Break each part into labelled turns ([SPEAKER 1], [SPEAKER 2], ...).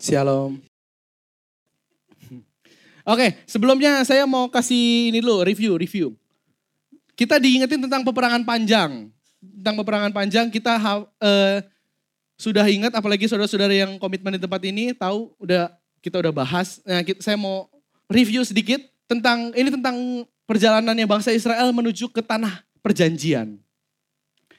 [SPEAKER 1] Shalom. Oke, sebelumnya saya mau kasih ini dulu, review, review. Kita diingetin tentang peperangan panjang. Tentang peperangan panjang kita uh, sudah ingat, apalagi saudara-saudara yang komitmen di tempat ini tahu udah kita udah bahas. Nah, kita, saya mau review sedikit tentang ini tentang perjalanannya bangsa Israel menuju ke tanah perjanjian.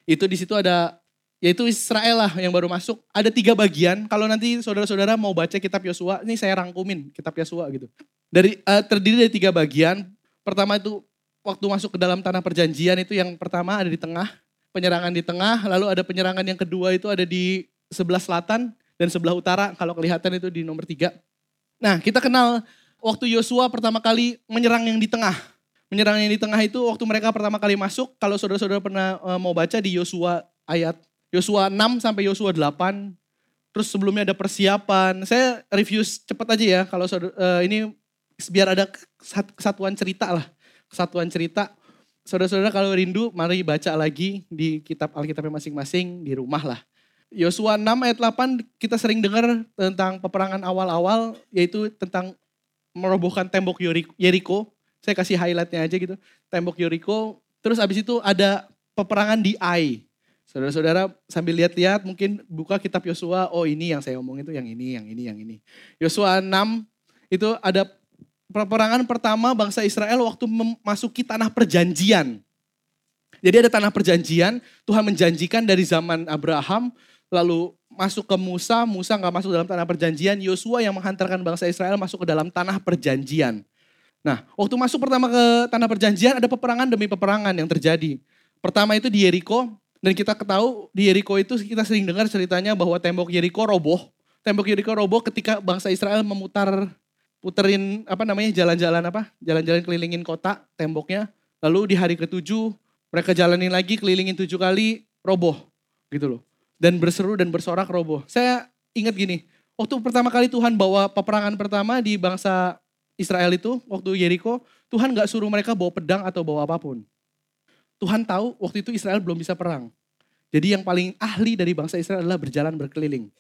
[SPEAKER 1] Itu di situ ada yaitu Israel lah yang baru masuk. Ada tiga bagian. Kalau nanti saudara-saudara mau baca kitab Yosua, ini saya rangkumin kitab Yosua gitu. Dari uh, terdiri dari tiga bagian. Pertama itu waktu masuk ke dalam tanah perjanjian itu yang pertama ada di tengah, penyerangan di tengah, lalu ada penyerangan yang kedua itu ada di sebelah selatan dan sebelah utara. Kalau kelihatan itu di nomor tiga. Nah kita kenal waktu Yosua pertama kali menyerang yang di tengah. Menyerang yang di tengah itu waktu mereka pertama kali masuk, kalau saudara-saudara pernah uh, mau baca di Yosua ayat Yosua 6 sampai Yosua 8. Terus sebelumnya ada persiapan. Saya review cepat aja ya kalau uh, ini biar ada kesatuan cerita lah. Kesatuan cerita. Saudara-saudara kalau rindu mari baca lagi di kitab Alkitabnya masing-masing di rumah lah. Yosua 6 ayat 8 kita sering dengar tentang peperangan awal-awal yaitu tentang merobohkan tembok Yeriko. Saya kasih highlightnya aja gitu. Tembok Yeriko. Terus abis itu ada peperangan di Ai. Saudara-saudara sambil lihat-lihat mungkin buka kitab Yosua, oh ini yang saya omong itu yang ini, yang ini, yang ini. Yosua 6 itu ada peperangan pertama bangsa Israel waktu memasuki tanah perjanjian. Jadi ada tanah perjanjian, Tuhan menjanjikan dari zaman Abraham, lalu masuk ke Musa, Musa nggak masuk dalam tanah perjanjian, Yosua yang menghantarkan bangsa Israel masuk ke dalam tanah perjanjian. Nah, waktu masuk pertama ke tanah perjanjian ada peperangan demi peperangan yang terjadi. Pertama itu di Yeriko, dan kita ketahui di Yeriko itu kita sering dengar ceritanya bahwa tembok Yeriko roboh. Tembok Yeriko roboh ketika bangsa Israel memutar puterin apa namanya jalan-jalan apa? Jalan-jalan kelilingin kota temboknya. Lalu di hari ketujuh mereka jalanin lagi kelilingin tujuh kali roboh gitu loh. Dan berseru dan bersorak roboh. Saya ingat gini, waktu pertama kali Tuhan bawa peperangan pertama di bangsa Israel itu, waktu Yeriko, Tuhan gak suruh mereka bawa pedang atau bawa apa pun. Tuhan tahu waktu itu Israel belum bisa perang. Jadi yang paling ahli dari bangsa Israel adalah berjalan berkeliling.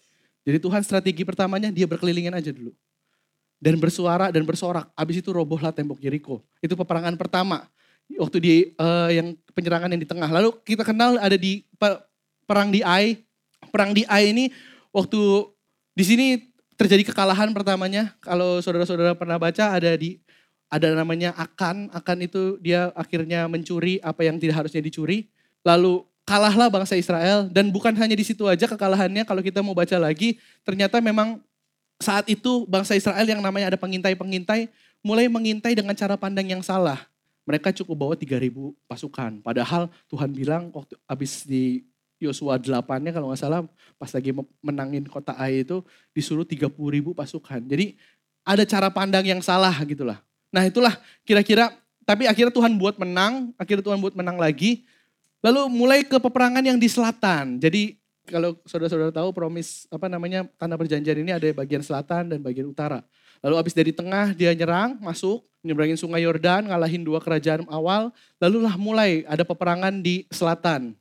[SPEAKER 1] Jadi Tuhan strategi pertamanya dia berkelilingin aja dulu. Dan bersuara dan bersorak. Abis itu robohlah tembok Jericho. Itu peperangan pertama. Waktu di uh, yang penyerangan yang di tengah. Lalu kita kenal ada di perang di Ai. Perang di Ai ini waktu di sini terjadi kekalahan pertamanya. Kalau saudara-saudara pernah baca ada di ada namanya akan, akan itu dia akhirnya mencuri apa yang tidak harusnya dicuri. Lalu kalahlah bangsa Israel dan bukan hanya di situ aja kekalahannya kalau kita mau baca lagi ternyata memang saat itu bangsa Israel yang namanya ada pengintai-pengintai mulai mengintai dengan cara pandang yang salah. Mereka cukup bawa 3000 pasukan. Padahal Tuhan bilang waktu habis di Yosua 8-nya kalau nggak salah pas lagi menangin kota Ai itu disuruh 30 ribu pasukan. Jadi ada cara pandang yang salah gitulah. Nah itulah kira-kira, tapi akhirnya Tuhan buat menang, akhirnya Tuhan buat menang lagi. Lalu mulai ke peperangan yang di selatan. Jadi kalau saudara-saudara tahu promis apa namanya tanah perjanjian ini ada bagian selatan dan bagian utara. Lalu abis dari tengah dia nyerang, masuk, nyebrangin sungai Yordan, ngalahin dua kerajaan awal. Lalu lah mulai ada peperangan di selatan.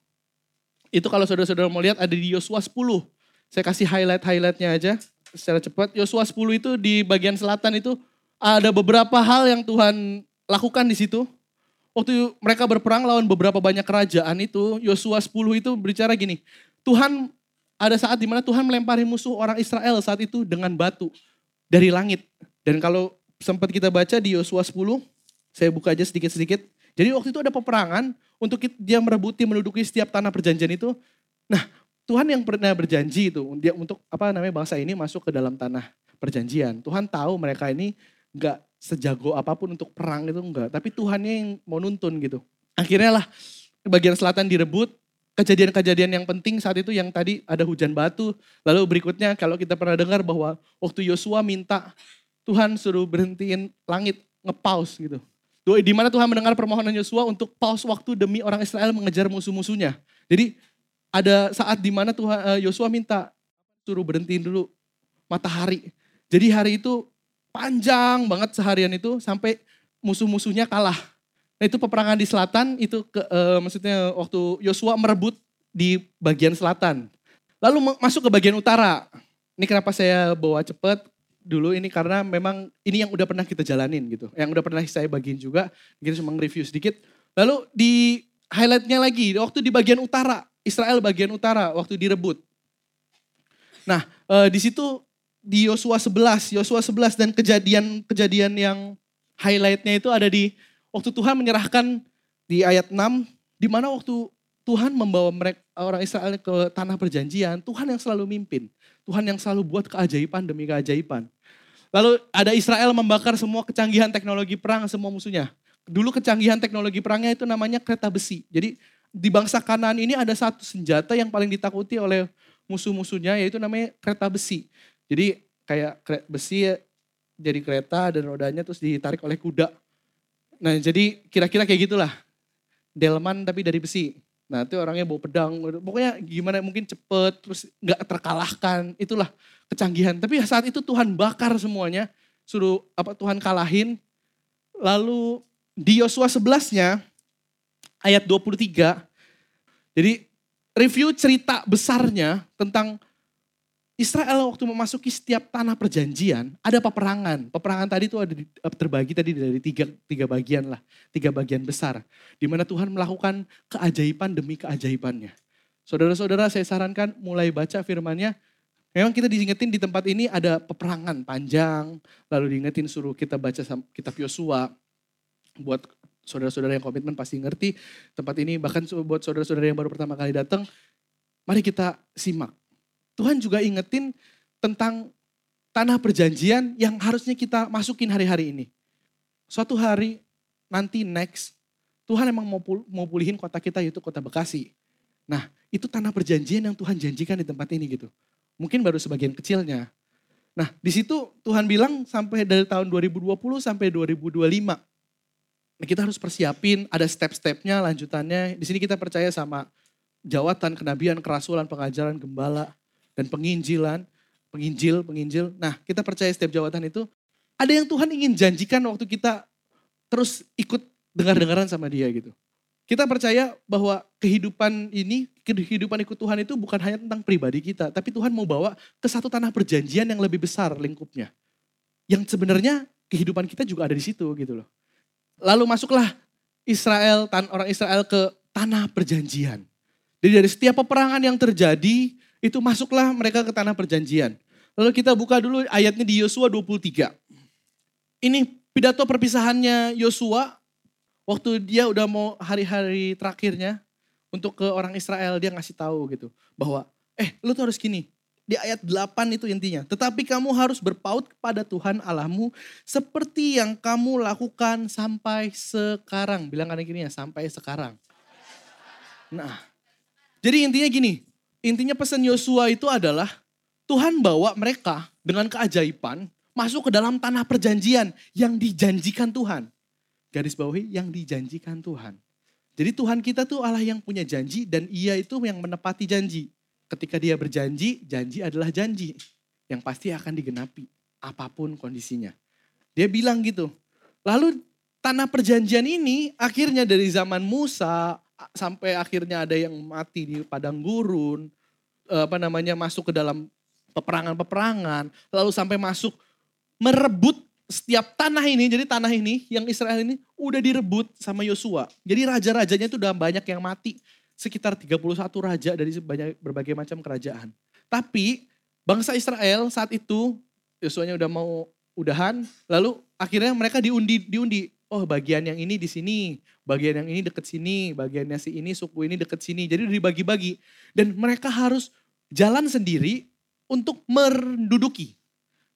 [SPEAKER 1] Itu kalau saudara-saudara mau lihat ada di Yosua 10. Saya kasih highlight-highlightnya aja secara cepat. Yosua 10 itu di bagian selatan itu ada beberapa hal yang Tuhan lakukan di situ. Waktu mereka berperang lawan beberapa banyak kerajaan itu, Yosua 10 itu berbicara gini, Tuhan ada saat di mana Tuhan melempari musuh orang Israel saat itu dengan batu dari langit. Dan kalau sempat kita baca di Yosua 10, saya buka aja sedikit-sedikit. Jadi waktu itu ada peperangan untuk dia merebuti menduduki setiap tanah perjanjian itu. Nah, Tuhan yang pernah berjanji itu dia untuk apa namanya bangsa ini masuk ke dalam tanah perjanjian. Tuhan tahu mereka ini nggak sejago apa pun untuk perang itu enggak. Tapi Tuhannya yang mau nuntun gitu. Akhirnya lah bagian selatan direbut. Kejadian-kejadian yang penting saat itu yang tadi ada hujan batu. Lalu berikutnya kalau kita pernah dengar bahwa waktu Yosua minta Tuhan suruh berhentiin langit ngepaus gitu. Di mana Tuhan mendengar permohonan Yosua untuk paus waktu demi orang Israel mengejar musuh-musuhnya. Jadi ada saat di mana Tuhan eh, Yosua minta suruh berhentiin dulu matahari. Jadi hari itu panjang banget seharian itu sampai musuh-musuhnya kalah. Nah itu peperangan di selatan itu ke, uh, maksudnya waktu Yosua merebut di bagian selatan. Lalu masuk ke bagian utara. Ini kenapa saya bawa cepet dulu ini karena memang ini yang udah pernah kita jalanin gitu. Yang udah pernah saya bagiin juga. Kita cuma review sedikit. Lalu di highlightnya lagi, waktu di bagian utara, Israel bagian utara, waktu direbut. Nah, eh, di situ di Yosua 11, Yosua 11 dan kejadian-kejadian yang highlightnya itu ada di waktu Tuhan menyerahkan di ayat 6, di mana waktu Tuhan membawa mereka orang Israel ke tanah perjanjian, Tuhan yang selalu mimpin. Tuhan yang selalu buat keajaiban demi keajaiban. Lalu ada Israel membakar semua kecanggihan teknologi perang semua musuhnya. Dulu kecanggihan teknologi perangnya itu namanya kereta besi. Jadi di bangsa kanan ini ada satu senjata yang paling ditakuti oleh musuh-musuhnya yaitu namanya kereta besi. Jadi kayak besi jadi kereta dan rodanya terus ditarik oleh kuda. Nah jadi kira-kira kayak gitulah. Delman tapi dari besi. Nah itu orangnya bawa pedang, pokoknya gimana mungkin cepet, terus nggak terkalahkan, itulah kecanggihan. Tapi saat itu Tuhan bakar semuanya, suruh apa Tuhan kalahin. Lalu di Yosua 11-nya ayat 23, jadi review cerita besarnya tentang Israel waktu memasuki setiap tanah perjanjian ada peperangan. Peperangan tadi itu ada eh, terbagi tadi dari tiga, tiga bagian lah, tiga bagian besar. Di mana Tuhan melakukan keajaiban demi keajaibannya. Saudara-saudara saya sarankan mulai baca firmannya. Memang kita diingetin di tempat ini ada peperangan panjang. Lalu diingetin suruh kita baca kitab Yosua. Buat saudara-saudara yang komitmen pasti ngerti tempat ini. Bahkan buat saudara-saudara yang baru pertama kali datang. Mari kita simak Tuhan juga ingetin tentang tanah perjanjian yang harusnya kita masukin hari-hari ini. Suatu hari nanti next, Tuhan emang mau, pul mau pulihin kota kita yaitu kota Bekasi. Nah itu tanah perjanjian yang Tuhan janjikan di tempat ini gitu. Mungkin baru sebagian kecilnya. Nah di situ Tuhan bilang sampai dari tahun 2020 sampai 2025. Nah, kita harus persiapin, ada step-stepnya, lanjutannya. Di sini kita percaya sama jawatan, kenabian, kerasulan, pengajaran, gembala dan penginjilan, penginjil, penginjil. Nah, kita percaya setiap jawatan itu ada yang Tuhan ingin janjikan waktu kita terus ikut dengar-dengaran sama dia gitu. Kita percaya bahwa kehidupan ini, kehidupan ikut Tuhan itu bukan hanya tentang pribadi kita, tapi Tuhan mau bawa ke satu tanah perjanjian yang lebih besar lingkupnya. Yang sebenarnya kehidupan kita juga ada di situ gitu loh. Lalu masuklah Israel, orang Israel ke tanah perjanjian. Jadi dari setiap peperangan yang terjadi, itu masuklah mereka ke tanah perjanjian. Lalu kita buka dulu ayatnya di Yosua 23. Ini pidato perpisahannya Yosua waktu dia udah mau hari-hari terakhirnya untuk ke orang Israel dia ngasih tahu gitu bahwa eh lu tuh harus gini. Di ayat 8 itu intinya. Tetapi kamu harus berpaut kepada Tuhan Allahmu seperti yang kamu lakukan sampai sekarang. Bilang kan gini ya, sampai sekarang. Nah, jadi intinya gini, Intinya pesan Yosua itu adalah Tuhan bawa mereka dengan keajaiban masuk ke dalam tanah perjanjian yang dijanjikan Tuhan. Garis bawahi yang dijanjikan Tuhan. Jadi Tuhan kita tuh Allah yang punya janji dan ia itu yang menepati janji. Ketika dia berjanji, janji adalah janji. Yang pasti akan digenapi apa pun kondisinya. Dia bilang gitu. Lalu tanah perjanjian ini akhirnya dari zaman Musa, sampai akhirnya ada yang mati di padang gurun, eh, apa namanya masuk ke dalam peperangan-peperangan, lalu sampai masuk merebut setiap tanah ini, jadi tanah ini yang Israel ini udah direbut sama Yosua. Jadi raja-rajanya itu udah banyak yang mati, sekitar 31 raja dari banyak berbagai macam kerajaan. Tapi bangsa Israel saat itu Yosuanya udah mau udahan, lalu akhirnya mereka diundi diundi oh bagian yang ini di sini, bagian yang ini deket sini, bagiannya si ini, suku ini deket sini. Jadi dibagi-bagi. Dan mereka harus jalan sendiri untuk menduduki.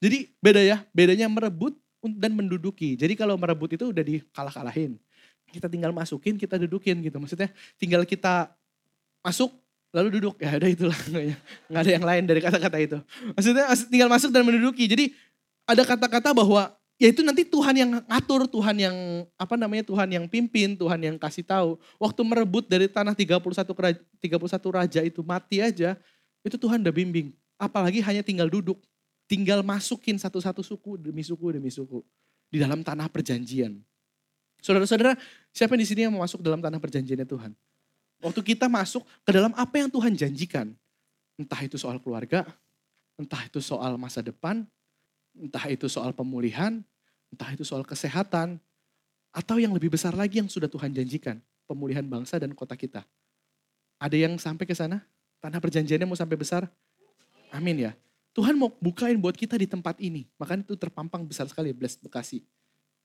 [SPEAKER 1] Jadi beda ya, bedanya merebut dan menduduki. Jadi kalau merebut itu udah dikalah-kalahin. Kita tinggal masukin, kita dudukin gitu. Maksudnya tinggal kita masuk, lalu duduk. Ya udah itulah. Nggak ada yang lain dari kata-kata itu. Maksudnya tinggal masuk dan menduduki. Jadi ada kata-kata bahwa ya itu nanti Tuhan yang ngatur, Tuhan yang apa namanya Tuhan yang pimpin, Tuhan yang kasih tahu. Waktu merebut dari tanah 31 31 raja itu mati aja, itu Tuhan udah bimbing. Apalagi hanya tinggal duduk, tinggal masukin satu-satu suku demi suku demi suku di dalam tanah perjanjian. Saudara-saudara, siapa di sini yang mau masuk dalam tanah perjanjiannya Tuhan? Waktu kita masuk ke dalam apa yang Tuhan janjikan, entah itu soal keluarga, Entah itu soal masa depan, entah itu soal pemulihan, entah itu soal kesehatan, atau yang lebih besar lagi yang sudah Tuhan janjikan, pemulihan bangsa dan kota kita. Ada yang sampai ke sana? Tanah perjanjiannya mau sampai besar? Amin ya. Tuhan mau bukain buat kita di tempat ini. Makanya itu terpampang besar sekali, Bless Bekasi.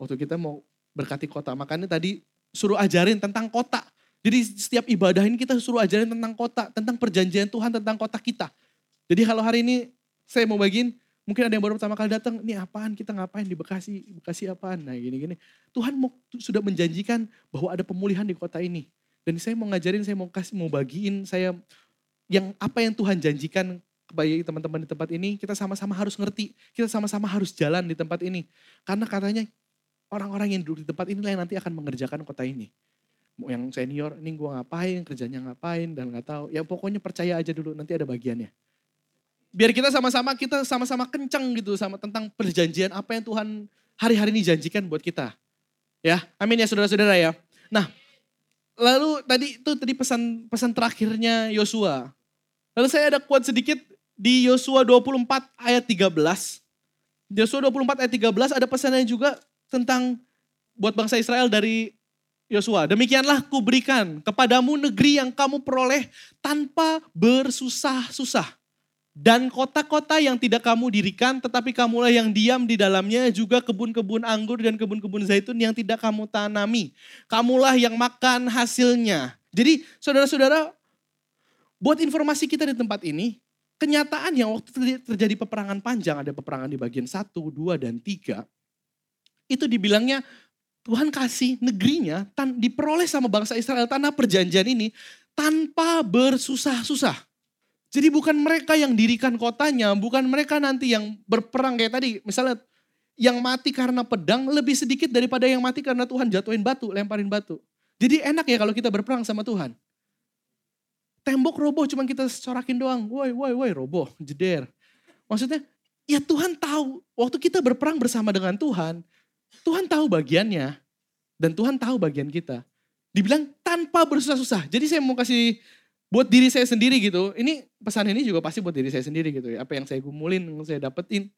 [SPEAKER 1] Waktu kita mau berkati kota. Makanya tadi suruh ajarin tentang kota. Jadi setiap ibadah ini kita suruh ajarin tentang kota, tentang perjanjian Tuhan, tentang kota kita. Jadi kalau hari ini saya mau bagiin, Mungkin ada yang baru pertama kali datang, ini apaan kita ngapain di Bekasi, Bekasi apaan, nah gini-gini. Tuhan mau, sudah menjanjikan bahwa ada pemulihan di kota ini. Dan saya mau ngajarin, saya mau kasih, mau bagiin, saya yang apa yang Tuhan janjikan kepada teman-teman di tempat ini, kita sama-sama harus ngerti, kita sama-sama harus jalan di tempat ini. Karena katanya orang-orang yang duduk di tempat ini yang nanti akan mengerjakan kota ini. Yang senior, ini gue ngapain, kerjanya ngapain, dan nggak tahu. Ya pokoknya percaya aja dulu, nanti ada bagiannya biar kita sama-sama kita sama-sama kencang gitu sama tentang perjanjian apa yang Tuhan hari-hari ini janjikan buat kita. Ya, amin ya saudara-saudara ya. Nah, lalu tadi itu tadi pesan pesan terakhirnya Yosua. Lalu saya ada kuat sedikit di Yosua 24 ayat 13. Yosua 24 ayat 13 ada pesannya juga tentang buat bangsa Israel dari Yosua. Demikianlah kuberikan kepadamu negeri yang kamu peroleh tanpa bersusah-susah dan kota-kota yang tidak kamu dirikan, tetapi kamulah yang diam di dalamnya, juga kebun-kebun anggur dan kebun-kebun zaitun yang tidak kamu tanami. Kamulah yang makan hasilnya. Jadi saudara-saudara, buat informasi kita di tempat ini, kenyataan yang waktu terjadi peperangan panjang, ada peperangan di bagian 1, 2, dan 3, itu dibilangnya Tuhan kasih negerinya tan, diperoleh sama bangsa Israel tanah perjanjian ini tanpa bersusah-susah. Jadi bukan mereka yang dirikan kotanya, bukan mereka nanti yang berperang kayak tadi. Misalnya yang mati karena pedang lebih sedikit daripada yang mati karena Tuhan jatuhin batu, lemparin batu. Jadi enak ya kalau kita berperang sama Tuhan. Tembok roboh cuma kita corakin doang. Woi, woi, woi, roboh, jeder. Maksudnya ya Tuhan tahu waktu kita berperang bersama dengan Tuhan, Tuhan tahu bagiannya dan Tuhan tahu bagian kita. Dibilang tanpa bersusah-susah. Jadi saya mau kasih buat diri saya sendiri gitu. Ini pesan ini juga pasti buat diri saya sendiri gitu ya. Apa yang saya gumulin, yang saya dapetin.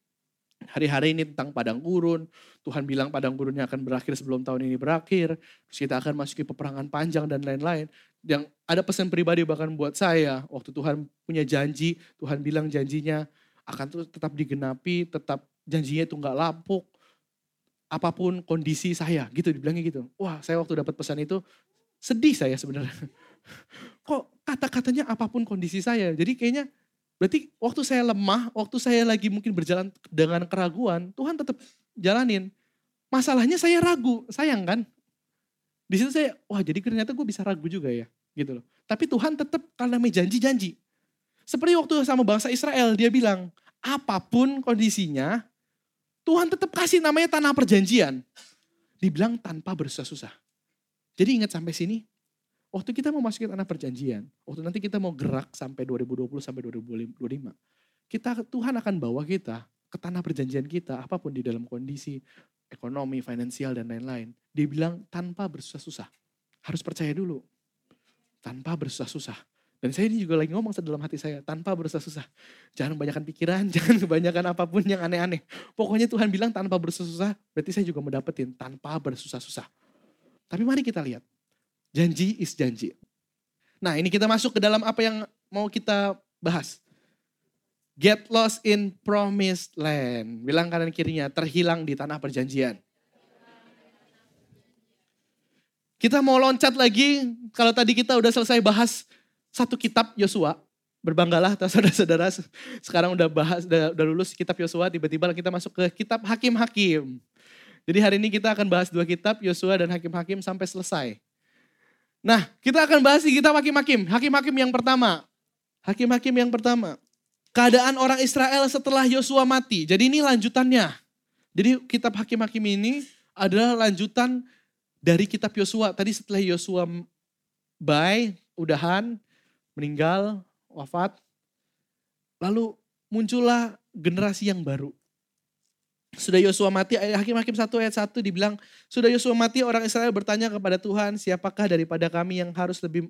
[SPEAKER 1] Hari-hari ini tentang padang gurun. Tuhan bilang padang gurunnya akan berakhir sebelum tahun ini berakhir. Terus kita akan masuki peperangan panjang dan lain-lain. Yang ada pesan pribadi bahkan buat saya. Waktu Tuhan punya janji, Tuhan bilang janjinya akan tuh tetap digenapi, tetap janjinya itu nggak lapuk. Apa pun kondisi saya gitu dibilangnya gitu. Wah saya waktu dapat pesan itu sedih saya sebenarnya kata-katanya apa pun kondisi saya. Jadi kayaknya berarti waktu saya lemah, waktu saya lagi mungkin berjalan dengan keraguan, Tuhan tetap jalanin. Masalahnya saya ragu, sayang kan? Di situ saya, wah jadi ternyata gue bisa ragu juga ya, gitu loh. Tapi Tuhan tetap karena janji-janji. Seperti waktu sama bangsa Israel, dia bilang, apa pun kondisinya, Tuhan tetap kasih namanya tanah perjanjian. Dibilang tanpa bersusah-susah. Jadi ingat sampai sini, Waktu kita mau masukin tanah perjanjian, waktu nanti kita mau gerak sampai 2020 sampai 2025, kita Tuhan akan bawa kita ke tanah perjanjian kita, apa pun di dalam kondisi ekonomi, finansial dan lain-lain. Dia bilang tanpa bersusah-susah. Harus percaya dulu. Tanpa bersusah-susah. Dan saya ini juga lagi ngomong dalam hati saya, tanpa bersusah-susah. Jangan kebanyakan pikiran, jangan kebanyakan apa pun yang aneh-aneh. Pokoknya Tuhan bilang tanpa bersusah-susah, berarti saya juga mendapetin tanpa bersusah-susah. Tapi mari kita lihat, Janji is janji. Nah ini kita masuk ke dalam apa yang mau kita bahas. Get lost in promised land. Bilang kanan kirinya, terhilang di tanah perjanjian. Kita mau loncat lagi, kalau tadi kita udah selesai bahas satu kitab Yosua. Berbanggalah saudara-saudara, sekarang udah bahas, udah, udah lulus kitab Yosua, tiba-tiba kita masuk ke kitab Hakim-Hakim. Jadi hari ini kita akan bahas dua kitab, Yosua dan Hakim-Hakim sampai selesai. Nah, kita akan bahas di kitab Hakim-Hakim. Hakim-Hakim yang pertama. Hakim-Hakim yang pertama. Keadaan orang Israel setelah Yosua mati. Jadi ini lanjutannya. Jadi kitab Hakim-Hakim ini adalah lanjutan dari kitab Yosua. Tadi setelah Yosua bye, udahan, meninggal, wafat. Lalu muncullah generasi yang baru. Sudah Yosua mati, Hakim-Hakim 1 ayat 1 dibilang, sudah Yosua mati orang Israel bertanya kepada Tuhan, siapakah daripada kami yang harus lebih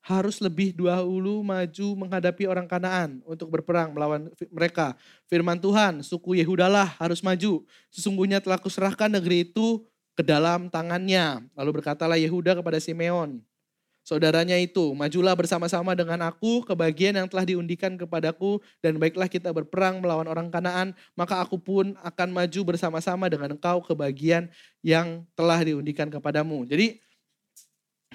[SPEAKER 1] harus lebih dahulu maju menghadapi orang Kanaan untuk berperang melawan mereka. Firman Tuhan, suku Yehudalah harus maju. Sesungguhnya telah kuserahkan negeri itu ke dalam tangannya. Lalu berkatalah Yehuda kepada Simeon, saudaranya itu, majulah bersama-sama dengan aku ke bagian yang telah diundikan kepadaku dan baiklah kita berperang melawan orang Kanaan, maka aku pun akan maju bersama-sama dengan engkau ke bagian yang telah diundikan kepadamu. Jadi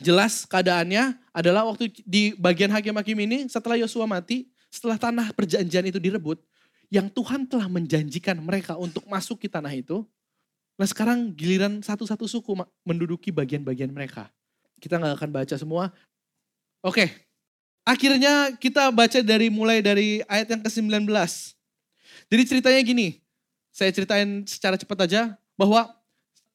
[SPEAKER 1] jelas keadaannya adalah waktu di bagian hakim-hakim ini setelah Yosua mati, setelah tanah perjanjian itu direbut, yang Tuhan telah menjanjikan mereka untuk masuk ke tanah itu, nah sekarang giliran satu-satu suku menduduki bagian-bagian mereka. Kita nggak akan baca semua. Oke, akhirnya kita baca dari mulai dari ayat yang ke-19. Jadi ceritanya gini, saya ceritain secara cepat aja bahwa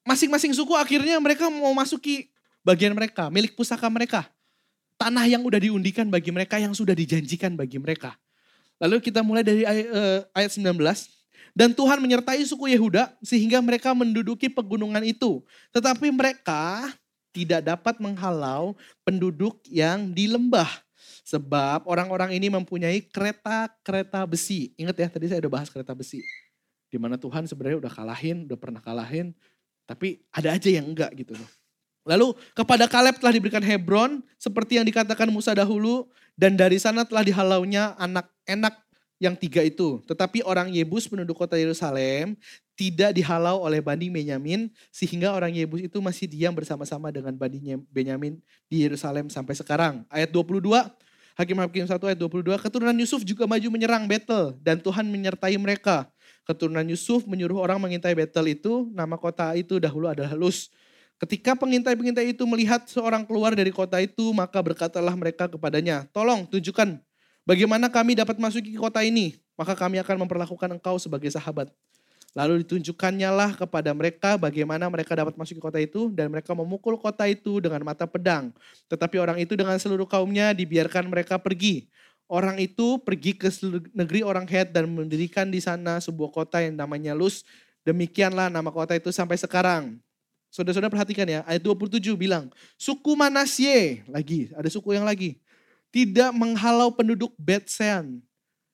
[SPEAKER 1] masing-masing suku akhirnya mereka mau masuki bagian mereka, milik pusaka mereka. Tanah yang udah diundikan bagi mereka, yang sudah dijanjikan bagi mereka. Lalu kita mulai dari ayat 19. Eh, Dan Tuhan menyertai suku Yehuda sehingga mereka menduduki pegunungan itu. Tetapi mereka tidak dapat menghalau penduduk yang di lembah. Sebab orang-orang ini mempunyai kereta-kereta besi. Ingat ya tadi saya udah bahas kereta besi. Di mana Tuhan sebenarnya udah kalahin, udah pernah kalahin. Tapi ada aja yang enggak gitu loh. Lalu kepada Kaleb telah diberikan Hebron seperti yang dikatakan Musa dahulu dan dari sana telah dihalaunya anak enak yang tiga itu. Tetapi orang Yebus penduduk kota Yerusalem tidak dihalau oleh Bani Benyamin sehingga orang Yebus itu masih diam bersama-sama dengan Bani Benyamin di Yerusalem sampai sekarang. Ayat 22 Hakim-Hakim 1 ayat 22, keturunan Yusuf juga maju menyerang Betel dan Tuhan menyertai mereka. Keturunan Yusuf menyuruh orang mengintai Betel itu, nama kota itu dahulu adalah Luz. Ketika pengintai-pengintai itu melihat seorang keluar dari kota itu, maka berkatalah mereka kepadanya, tolong tunjukkan bagaimana kami dapat masuk ke kota ini, maka kami akan memperlakukan engkau sebagai sahabat. Lalu ditunjukkannya lah kepada mereka bagaimana mereka dapat masuk ke kota itu dan mereka memukul kota itu dengan mata pedang. Tetapi orang itu dengan seluruh kaumnya dibiarkan mereka pergi. Orang itu pergi ke negeri orang Het dan mendirikan di sana sebuah kota yang namanya Luz. Demikianlah nama kota itu sampai sekarang. Saudara-saudara perhatikan ya, ayat 27 bilang, suku Manasye, lagi, ada suku yang lagi, tidak menghalau penduduk Betsean.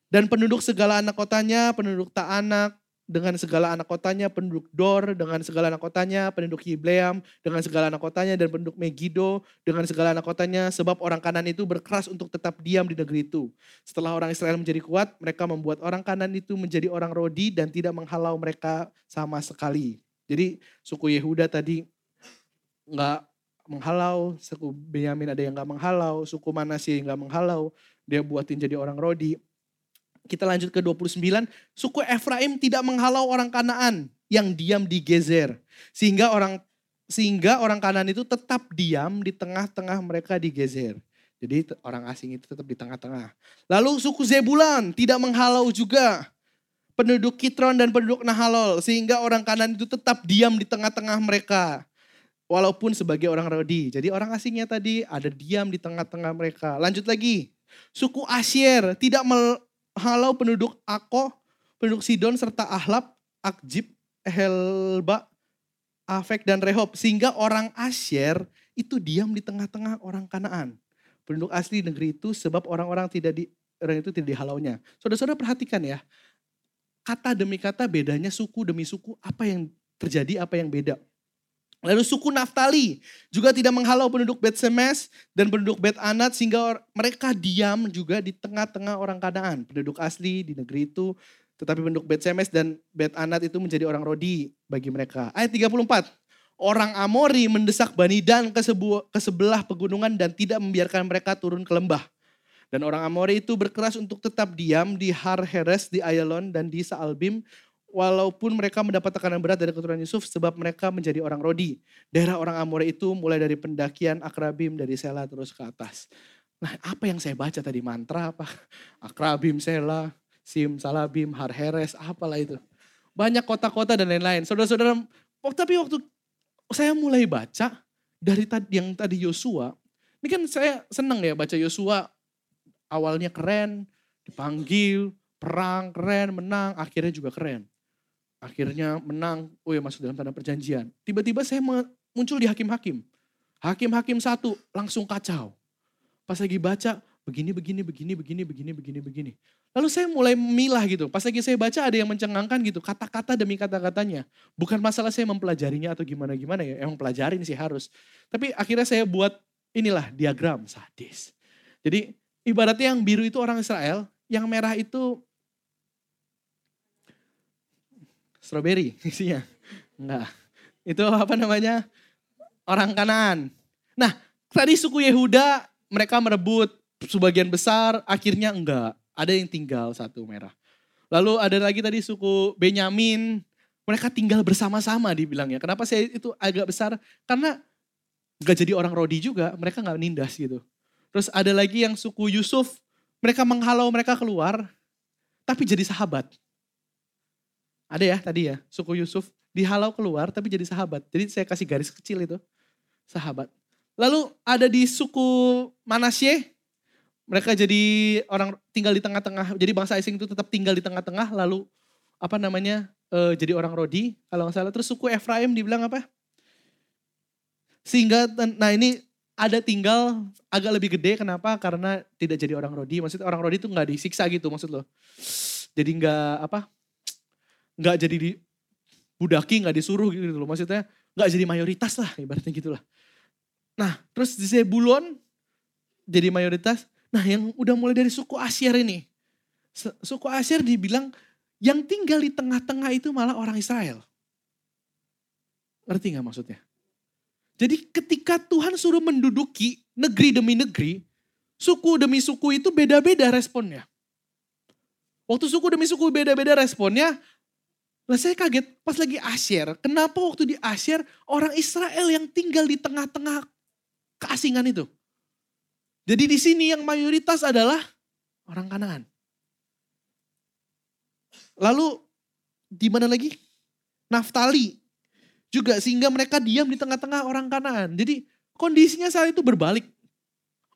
[SPEAKER 1] Dan penduduk segala anak kotanya, penduduk Ta'anak, dengan segala anak kotanya, penduduk Dor, dengan segala anak kotanya, penduduk Hibleam, dengan segala anak kotanya, dan penduduk Megido, dengan segala anak kotanya, sebab orang kanan itu berkeras untuk tetap diam di negeri itu. Setelah orang Israel menjadi kuat, mereka membuat orang kanan itu menjadi orang Rodi dan tidak menghalau mereka sama sekali. Jadi suku Yehuda tadi nggak menghalau, suku Benyamin ada yang nggak menghalau, suku Manasye nggak menghalau, dia buatin jadi orang Rodi. Kita lanjut ke 29, suku Efraim tidak menghalau orang Kanaan yang diam di Gezer. Sehingga orang sehingga orang Kanaan itu tetap diam di tengah-tengah mereka di Gezer. Jadi orang asing itu tetap di tengah-tengah. Lalu suku Zebulan tidak menghalau juga penduduk Kitron dan penduduk Nahalol. Sehingga orang kanan itu tetap diam di tengah-tengah mereka. Walaupun sebagai orang Rodi. Jadi orang asingnya tadi ada diam di tengah-tengah mereka. Lanjut lagi. Suku Asyir tidak menghalau penduduk Ako, penduduk Sidon serta Ahlab, Akjib, Helba, Afek dan Rehob. Sehingga orang Asyir itu diam di tengah-tengah orang Kanaan. Penduduk asli negeri itu sebab orang-orang tidak di orang itu tidak dihalaunya. Saudara-saudara perhatikan ya, kata demi kata bedanya suku demi suku apa yang terjadi, apa yang beda. Lalu suku Naftali juga tidak menghalau penduduk Bet Semes dan penduduk Bet Anat sehingga mereka diam juga di tengah-tengah orang Kanaan. Penduduk asli di negeri itu tetapi penduduk Bet Semes dan Bet Anat itu menjadi orang Rodi bagi mereka. Ayat 34. Orang Amori mendesak Bani Dan ke, sebuah, ke sebelah pegunungan dan tidak membiarkan mereka turun ke lembah. Dan orang Amori itu berkeras untuk tetap diam di Har Heres, di Ayalon, dan di Saalbim. Walaupun mereka mendapat tekanan berat dari keturunan Yusuf sebab mereka menjadi orang Rodi. Daerah orang Amori itu mulai dari pendakian Akrabim dari Sela terus ke atas. Nah apa yang saya baca tadi mantra apa? Akrabim, Sela, Sim, Salabim, Har Heres, apalah itu. Banyak kota-kota dan lain-lain. Saudara-saudara, tapi waktu saya mulai baca dari yang tadi Yosua, ini kan saya senang ya baca Yosua awalnya keren, dipanggil, perang keren, menang, akhirnya juga keren. Akhirnya menang, oh ya masuk dalam tanda perjanjian. Tiba-tiba saya muncul di hakim-hakim. Hakim-hakim satu langsung kacau. Pas lagi baca, begini, begini, begini, begini, begini, begini, begini. Lalu saya mulai memilah gitu. Pas lagi saya baca ada yang mencengangkan gitu. Kata-kata demi kata-katanya. Bukan masalah saya mempelajarinya atau gimana-gimana ya. Emang pelajarin sih harus. Tapi akhirnya saya buat inilah diagram sadis. Jadi ibaratnya yang biru itu orang Israel. Yang merah itu strawberry isinya. Enggak. Itu apa namanya? Orang kanan. Nah, tadi suku Yehuda mereka merebut sebagian besar, akhirnya enggak. Ada yang tinggal satu merah. Lalu ada lagi tadi suku Benyamin, mereka tinggal bersama-sama dibilangnya. Kenapa saya itu agak besar? Karena enggak jadi orang Rodi juga, mereka enggak nindas gitu. Terus ada lagi yang suku Yusuf, mereka menghalau mereka keluar, tapi jadi sahabat. Ada ya tadi ya, suku Yusuf dihalau keluar tapi jadi sahabat. Jadi saya kasih garis kecil itu, sahabat. Lalu ada di suku Manasye, mereka jadi orang tinggal di tengah-tengah. Jadi bangsa asing itu tetap tinggal di tengah-tengah, lalu apa namanya, e, jadi orang Rodi kalau nggak salah. Terus suku Efraim dibilang apa? Sehingga, nah ini ada tinggal agak lebih gede, kenapa? Karena tidak jadi orang Rodi. Maksudnya orang Rodi itu nggak disiksa gitu maksud lo. Jadi nggak apa, nggak jadi di budaki, nggak disuruh gitu loh. Maksudnya nggak jadi mayoritas lah, ibaratnya gitulah. Nah, terus di Zebulon jadi mayoritas. Nah, yang udah mulai dari suku Asyir ini. Suku Asyir dibilang yang tinggal di tengah-tengah itu malah orang Israel. Ngerti nggak maksudnya? Jadi ketika Tuhan suruh menduduki negeri demi negeri, suku demi suku itu beda-beda responnya. Waktu suku demi suku beda-beda responnya, lah saya kaget pas lagi Asyir. Kenapa waktu di Asyir orang Israel yang tinggal di tengah-tengah keasingan itu. Jadi di sini yang mayoritas adalah orang Kanaan. Lalu di mana lagi? Naftali juga sehingga mereka diam di tengah-tengah orang Kanaan. Jadi kondisinya saat itu berbalik.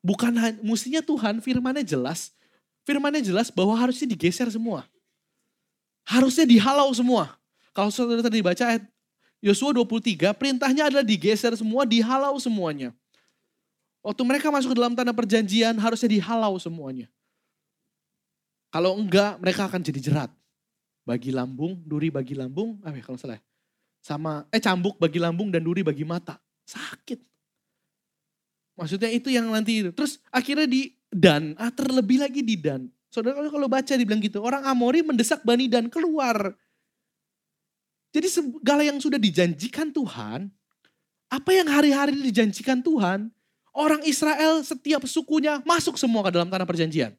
[SPEAKER 1] Bukan mestinya Tuhan firmannya jelas. Firmannya jelas bahwa harusnya digeser semua. Harusnya dihalau semua. Kalau saudara tadi baca ayat Yosua 23, perintahnya adalah digeser semua, dihalau semuanya. Waktu mereka masuk ke dalam tanah perjanjian, harusnya dihalau semuanya. Kalau enggak, mereka akan jadi jerat. Bagi lambung, duri bagi lambung, ya kalau salah. Ya. Sama, eh cambuk bagi lambung dan duri bagi mata. Sakit. Maksudnya itu yang nanti. Terus akhirnya di Dan, ah terlebih lagi di Dan. Saudara kalau baca dibilang gitu, orang Amori mendesak Bani Dan keluar. Jadi segala yang sudah dijanjikan Tuhan, apa yang hari-hari dijanjikan Tuhan, orang Israel setiap sukunya masuk semua ke dalam tanah perjanjian.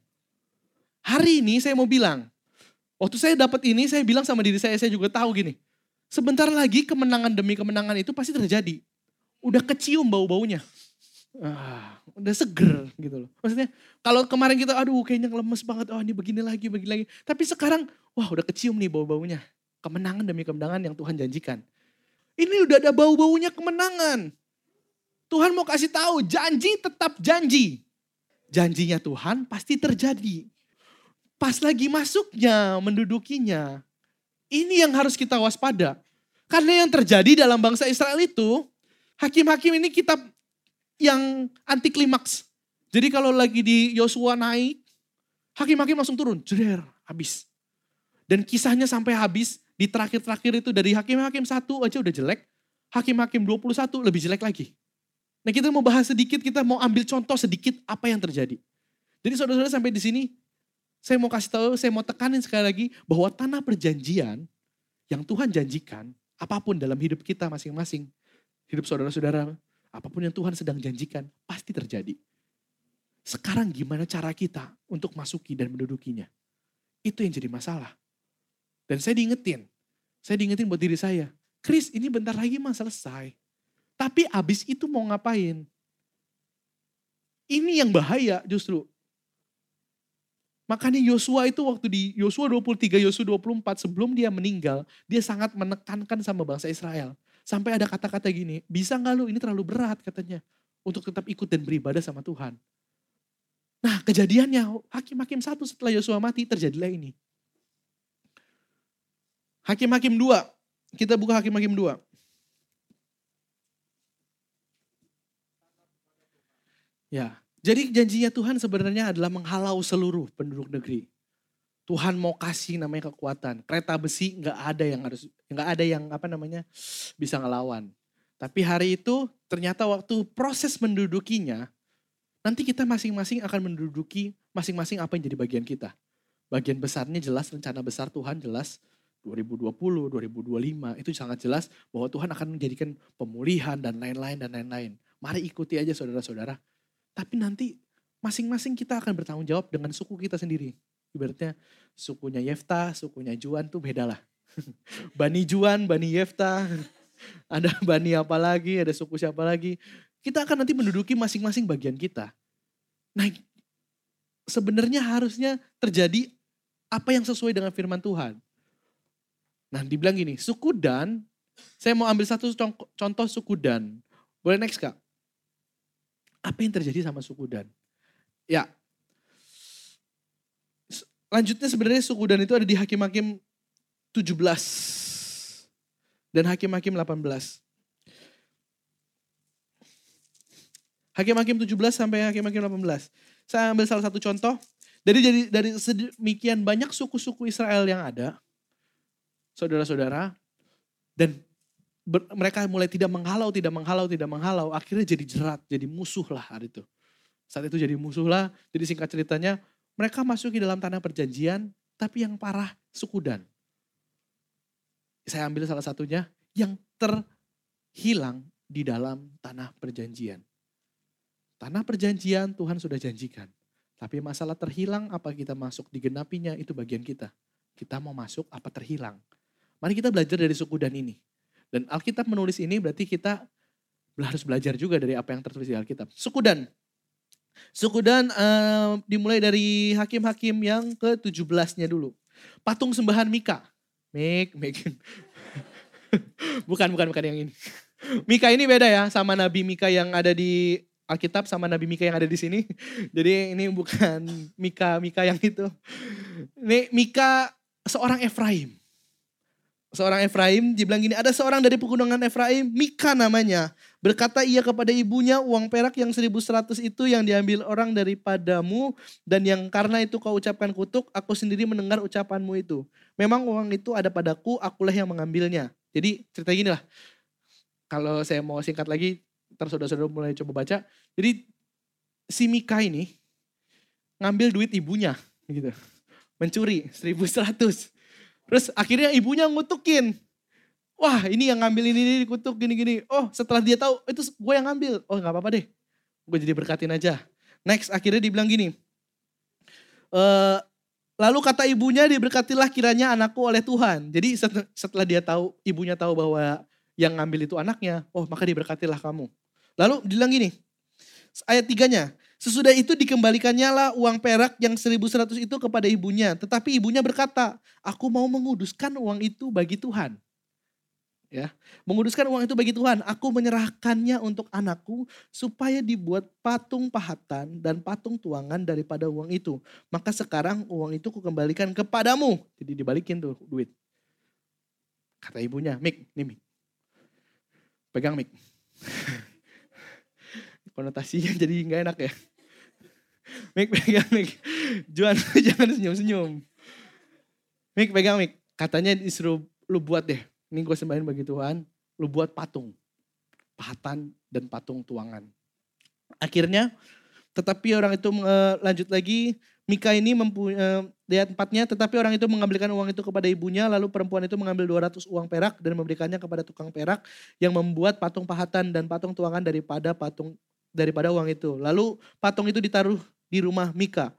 [SPEAKER 1] Hari ini saya mau bilang, waktu saya dapat ini saya bilang sama diri saya, saya juga tahu gini, sebentar lagi kemenangan demi kemenangan itu pasti terjadi. Udah kecium bau-baunya ah, udah seger gitu loh. Maksudnya kalau kemarin kita aduh kayaknya lemes banget, oh ini begini lagi, begini lagi. Tapi sekarang wah udah kecium nih bau-baunya. Kemenangan demi kemenangan yang Tuhan janjikan. Ini udah ada bau-baunya kemenangan. Tuhan mau kasih tahu janji tetap janji. Janjinya Tuhan pasti terjadi. Pas lagi masuknya, mendudukinya. Ini yang harus kita waspada. Karena yang terjadi dalam bangsa Israel itu, hakim-hakim ini kita yang anti klimaks. Jadi kalau lagi di Yosua naik, hakim-hakim langsung turun, jeder, habis. Dan kisahnya sampai habis, di terakhir-terakhir itu dari hakim-hakim satu aja udah jelek, hakim-hakim 21 lebih jelek lagi. Nah kita mau bahas sedikit, kita mau ambil contoh sedikit apa yang terjadi. Jadi saudara-saudara sampai di sini, saya mau kasih tahu, saya mau tekanin sekali lagi bahwa tanah perjanjian yang Tuhan janjikan, apa pun dalam hidup kita masing-masing, hidup saudara-saudara, Apa pun yang Tuhan sedang janjikan, pasti terjadi. Sekarang gimana cara kita untuk masuki dan mendudukinya? Itu yang jadi masalah. Dan saya diingetin, saya diingetin buat diri saya, Kris ini bentar lagi mah selesai. Tapi abis itu mau ngapain? Ini yang bahaya justru. Makanya Yosua itu waktu di Yosua 23, Yosua 24 sebelum dia meninggal, dia sangat menekankan sama bangsa Israel. Sampai ada kata-kata gini, bisa nggak lu ini terlalu berat katanya. Untuk tetap ikut dan beribadah sama Tuhan. Nah kejadiannya hakim-hakim satu setelah Yosua mati terjadilah ini. Hakim-hakim dua, kita buka hakim-hakim dua. Ya, Jadi janjinya Tuhan sebenarnya adalah menghalau seluruh penduduk negeri. Tuhan mau kasih namanya kekuatan. Kereta besi nggak ada yang harus nggak ada yang apa namanya bisa ngelawan. Tapi hari itu ternyata waktu proses mendudukinya, nanti kita masing-masing akan menduduki masing-masing apa yang jadi bagian kita. Bagian besarnya jelas, rencana besar Tuhan jelas, 2020, 2025 itu sangat jelas bahwa Tuhan akan menjadikan pemulihan dan lain-lain dan lain-lain. Mari ikuti aja saudara-saudara. Tapi nanti masing-masing kita akan bertanggung jawab dengan suku kita sendiri. Ibaratnya sukunya Yefta, sukunya Juan tuh beda lah. Bani Juan, Bani Yefta, ada Bani apa lagi, ada suku siapa lagi. Kita akan nanti menduduki masing-masing bagian kita. Nah sebenarnya harusnya terjadi apa yang sesuai dengan firman Tuhan. Nah dibilang gini, suku Dan, saya mau ambil satu contoh suku Dan. Boleh next kak? Apa yang terjadi sama suku Dan? Ya, lanjutnya sebenarnya suku Dan itu ada di Hakim-Hakim 17 dan Hakim-Hakim 18. Hakim-Hakim 17 sampai Hakim-Hakim 18. Saya ambil salah satu contoh. Dari dari dari sedemikian banyak suku-suku Israel yang ada, saudara-saudara, dan ber, mereka mulai tidak menghalau, tidak menghalau, tidak menghalau, akhirnya jadi jerat, jadi musuh lah hari itu. Saat itu jadi musuh lah, jadi singkat ceritanya, mereka masuk ke dalam tanah perjanjian, tapi yang parah suku Dan. Saya ambil salah satunya, yang terhilang di dalam tanah perjanjian. Tanah perjanjian Tuhan sudah janjikan. Tapi masalah terhilang apa kita masuk digenapinya itu bagian kita. Kita mau masuk apa terhilang. Mari kita belajar dari suku Dan ini. Dan Alkitab menulis ini berarti kita harus belajar juga dari apa yang tertulis di Alkitab. Suku Dan. Suku Dan uh, dimulai dari hakim-hakim yang ke-17-nya dulu. Patung sembahan Mika. Mik, Mik. bukan, bukan, bukan yang ini. Mika ini beda ya sama Nabi Mika yang ada di Alkitab sama Nabi Mika yang ada di sini. Jadi ini bukan Mika Mika yang itu. Ini Mika seorang Efraim seorang Efraim dibilang gini, ada seorang dari pegunungan Efraim, Mika namanya. Berkata ia kepada ibunya, uang perak yang 1100 itu yang diambil orang daripadamu dan yang karena itu kau ucapkan kutuk, aku sendiri mendengar ucapanmu itu. Memang uang itu ada padaku, akulah yang mengambilnya. Jadi cerita gini lah, kalau saya mau singkat lagi, ntar saudara-saudara mulai coba baca. Jadi si Mika ini ngambil duit ibunya gitu. Mencuri 1100 Terus akhirnya ibunya ngutukin. Wah ini yang ngambil ini, ini kutuk gini-gini. Oh setelah dia tahu itu gue yang ngambil. Oh gak apa-apa deh. Gue jadi berkatin aja. Next akhirnya dibilang gini. E, lalu kata ibunya diberkatilah kiranya anakku oleh Tuhan. Jadi setelah dia tahu, ibunya tahu bahwa yang ngambil itu anaknya. Oh maka diberkatilah kamu. Lalu bilang gini. Ayat tiganya. Sesudah itu dikembalikannya lah uang perak yang 1100 itu kepada ibunya. Tetapi ibunya berkata, aku mau menguduskan uang itu bagi Tuhan. Ya, menguduskan uang itu bagi Tuhan. Aku menyerahkannya untuk anakku supaya dibuat patung pahatan dan patung tuangan daripada uang itu. Maka sekarang uang itu kukembalikan kepadamu. Jadi dibalikin tuh duit. Kata ibunya, Mik, nih Mik. Pegang Mik. Konotasinya jadi nggak enak ya. Mik pegang Mik. Juan jangan senyum-senyum. Mik pegang Mik. Katanya disuruh lu buat deh. Ini gue sembahin bagi Tuhan. Lu buat patung. Pahatan dan patung tuangan. Akhirnya tetapi orang itu uh, lanjut lagi. Mika ini mempunyai uh, lihat empatnya, tetapi orang itu mengambilkan uang itu kepada ibunya, lalu perempuan itu mengambil 200 uang perak dan memberikannya kepada tukang perak yang membuat patung pahatan dan patung tuangan daripada patung daripada uang itu. Lalu patung itu ditaruh di rumah Mika.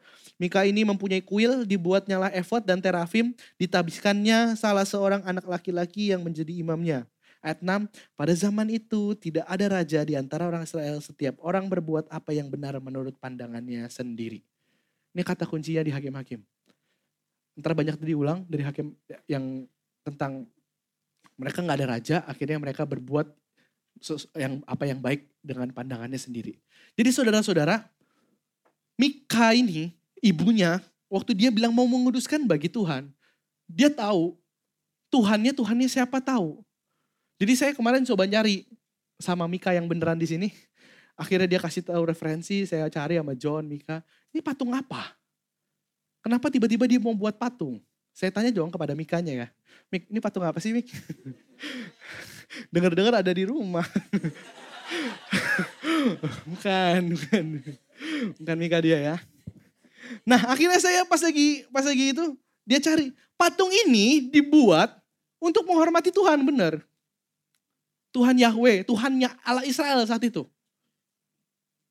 [SPEAKER 1] Mika ini mempunyai kuil, dibuatnya lah efod dan terafim, ditabiskannya salah seorang anak laki-laki yang menjadi imamnya. Ayat 6, pada zaman itu tidak ada raja di antara orang Israel, setiap orang berbuat apa yang benar menurut pandangannya sendiri. Ini kata kuncinya di hakim-hakim. Ntar banyak diulang dari hakim yang tentang mereka nggak ada raja, akhirnya mereka berbuat yang apa yang baik dengan pandangannya sendiri. Jadi saudara-saudara, Mika ini, ibunya, waktu dia bilang mau menguduskan bagi Tuhan, dia tahu Tuhannya Tuhannya siapa tahu. Jadi saya kemarin coba nyari sama Mika yang beneran di sini. Akhirnya dia kasih tahu referensi, saya cari sama John, Mika. Ini patung apa? Kenapa tiba-tiba dia mau buat patung? Saya tanya dong kepada Mikanya ya. Mik, ini patung apa sih Mik? Dengar-dengar ada di rumah. bukan, bukan. Bukan Mika dia ya. Nah akhirnya saya pas lagi pas lagi itu dia cari patung ini dibuat untuk menghormati Tuhan benar. Tuhan Yahweh, Tuhannya Allah Israel saat itu.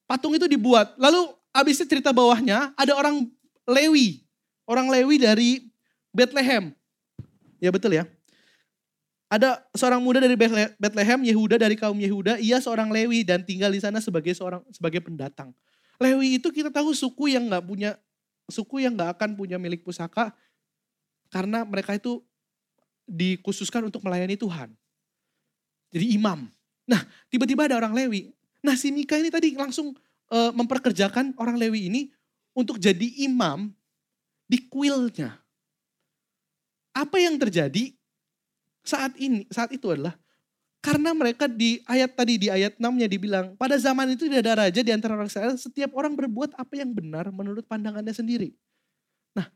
[SPEAKER 1] Patung itu dibuat. Lalu abisnya cerita bawahnya ada orang Lewi. Orang Lewi dari Bethlehem. Ya betul ya. Ada seorang muda dari Bethlehem, Yehuda dari kaum Yehuda, ia seorang Lewi dan tinggal di sana sebagai seorang sebagai pendatang. Lewi itu kita tahu suku yang nggak punya suku yang nggak akan punya milik pusaka karena mereka itu dikhususkan untuk melayani Tuhan. Jadi imam. Nah, tiba-tiba ada orang Lewi. Nah, si Mika ini tadi langsung uh, memperkerjakan orang Lewi ini untuk jadi imam di kuilnya. Apa yang terjadi saat ini, saat itu adalah karena mereka di ayat tadi, di ayat 6-nya dibilang, pada zaman itu tidak ada raja di antara orang Israel, setiap orang berbuat apa yang benar menurut pandangannya sendiri. Nah,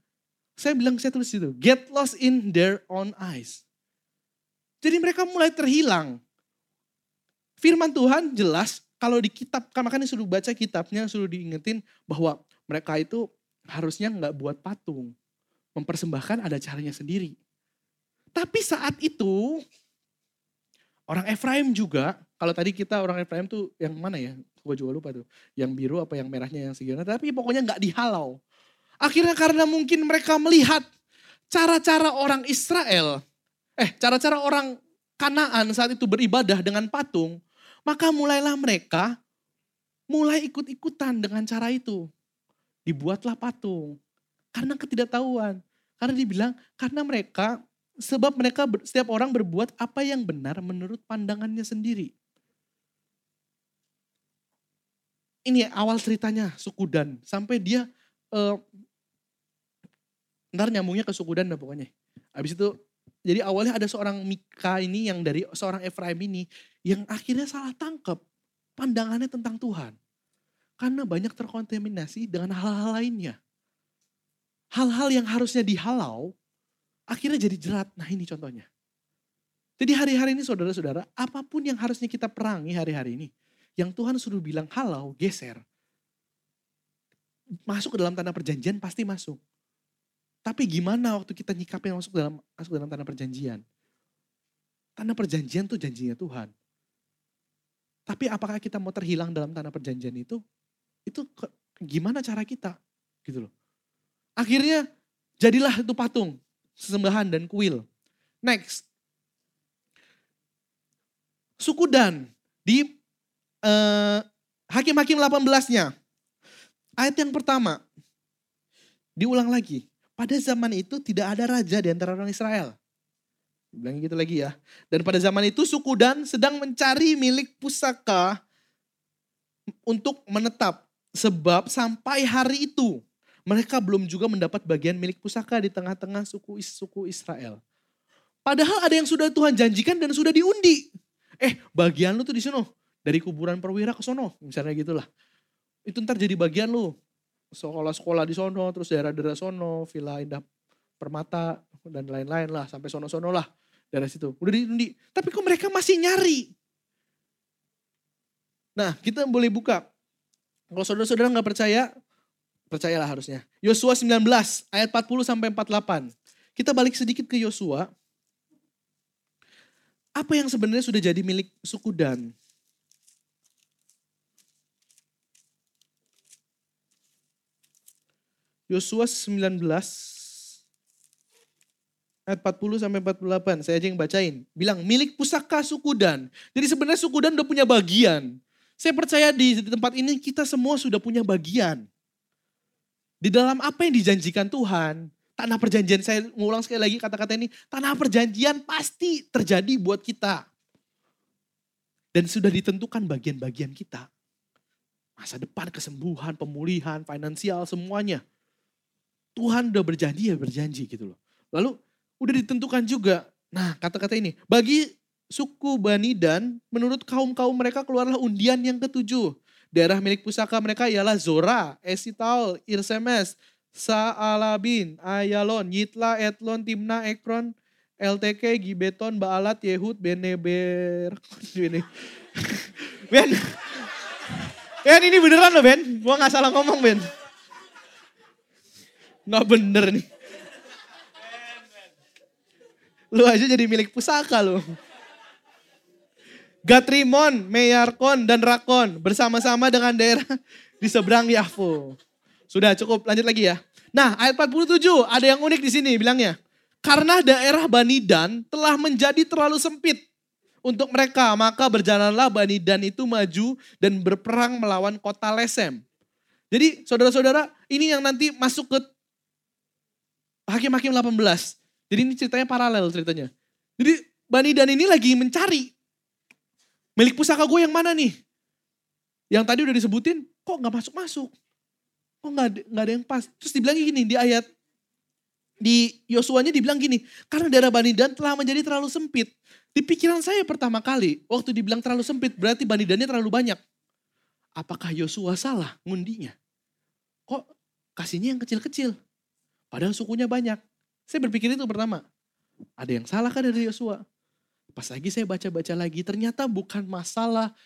[SPEAKER 1] saya bilang, saya tulis itu, get lost in their own eyes. Jadi mereka mulai terhilang. Firman Tuhan jelas, kalau di kitab, kan makanya suruh baca kitabnya, suruh diingetin bahwa mereka itu harusnya nggak buat patung. Mempersembahkan ada caranya sendiri. Tapi saat itu Orang Efraim juga, kalau tadi kita orang Efraim tuh yang mana ya? Gue juga lupa tuh. Yang biru apa yang merahnya yang segala. Tapi pokoknya nggak dihalau. Akhirnya karena mungkin mereka melihat cara-cara orang Israel, eh cara-cara orang Kanaan saat itu beribadah dengan patung, maka mulailah mereka mulai ikut-ikutan dengan cara itu. Dibuatlah patung. Karena ketidaktahuan. Karena dibilang, karena mereka Sebab mereka setiap orang berbuat apa yang benar menurut pandangannya sendiri. Ini awal ceritanya suku Dan. Sampai dia, uh, ntar nyambungnya ke suku Dan dah pokoknya. Habis itu, jadi awalnya ada seorang Mika ini yang dari seorang Efraim ini. Yang akhirnya salah tangkap pandangannya tentang Tuhan. Karena banyak terkontaminasi dengan hal-hal lainnya. Hal-hal yang harusnya dihalau, Akhirnya jadi jerat. Nah ini contohnya. Jadi hari-hari ini saudara-saudara, apa pun yang harusnya kita perangi hari-hari ini. Yang Tuhan suruh bilang halau, geser. Masuk ke dalam tanah perjanjian pasti masuk. Tapi gimana waktu kita nyikapin masuk dalam masuk dalam tanah perjanjian? Tanah perjanjian tuh janjinya Tuhan. Tapi apakah kita mau terhilang dalam tanah perjanjian itu? Itu ke, gimana cara kita? Gitu loh. Akhirnya jadilah itu patung sesembahan dan kuil. Next. Suku Dan di uh, Hakim-Hakim 18-nya. Ayat yang pertama. Diulang lagi. Pada zaman itu tidak ada raja di antara orang Israel. Bilang gitu lagi ya. Dan pada zaman itu suku Dan sedang mencari milik pusaka untuk menetap. Sebab sampai hari itu mereka belum juga mendapat bagian milik pusaka di tengah-tengah suku suku Israel. Padahal ada yang sudah Tuhan janjikan dan sudah diundi. Eh, bagian lu tuh di sono. Dari kuburan perwira ke sono, misalnya gitulah. Itu ntar jadi bagian lu. Sekolah-sekolah di sono, terus daerah-daerah sono, Villa Indah Permata, dan lain-lain lah. Sampai sono-sono lah. Daerah situ. Udah diundi. Tapi kok mereka masih nyari? Nah, kita boleh buka. Kalau saudara-saudara nggak percaya, Percayalah harusnya. Yosua 19 ayat 40 sampai 48. Kita balik sedikit ke Yosua. Apa yang sebenarnya sudah jadi milik suku Dan? Yosua 19 ayat 40 sampai 48. Saya aja yang bacain. Bilang milik pusaka suku Dan. Jadi sebenarnya suku Dan udah punya bagian. Saya percaya di tempat ini kita semua sudah punya bagian. Di dalam apa yang dijanjikan Tuhan, tanah perjanjian, saya ngulang sekali lagi kata-kata ini, tanah perjanjian pasti terjadi buat kita. Dan sudah ditentukan bagian-bagian kita. Masa depan, kesembuhan, pemulihan, finansial, semuanya. Tuhan udah berjanji ya berjanji gitu loh. Lalu udah ditentukan juga. Nah kata-kata ini, bagi suku Bani Dan menurut kaum-kaum mereka keluarlah undian yang ketujuh Daerah milik pusaka mereka ialah Zora, Esitaol, Irsemes, Saalabin, Ayalon, Yitla, Etlon, Timna, Ekron, LTK, Gibeton, Baalat, Yehud, Beneber. ben, Ben ini beneran loh Ben, gua gak salah ngomong Ben. Gak bener nih. Lu aja jadi milik pusaka lu. Gatrimon, Meyarkon, dan Rakon bersama-sama dengan daerah di seberang Yahfo. Sudah cukup, lanjut lagi ya. Nah, ayat 47 ada yang unik di sini bilangnya. Karena daerah Bani Dan telah menjadi terlalu sempit untuk mereka, maka berjalanlah Bani Dan itu maju dan berperang melawan kota Lesem. Jadi saudara-saudara, ini yang nanti masuk ke Hakim-Hakim 18. Jadi ini ceritanya paralel ceritanya. Jadi Bani Dan ini lagi mencari Milik pusaka gue yang mana nih? Yang tadi udah disebutin, kok gak masuk-masuk? Kok gak, gak ada yang pas? Terus dibilang gini di ayat, di Yosuanya dibilang gini, karena daerah Bani Dan telah menjadi terlalu sempit. Di pikiran saya pertama kali, waktu dibilang terlalu sempit, berarti Bani Dannya terlalu banyak. Apakah Yosua salah ngundinya? Kok kasihnya yang kecil-kecil? Padahal sukunya banyak. Saya berpikir itu pertama. Ada yang salah kan dari Yosua? Pas lagi saya baca-baca lagi, ternyata bukan masalah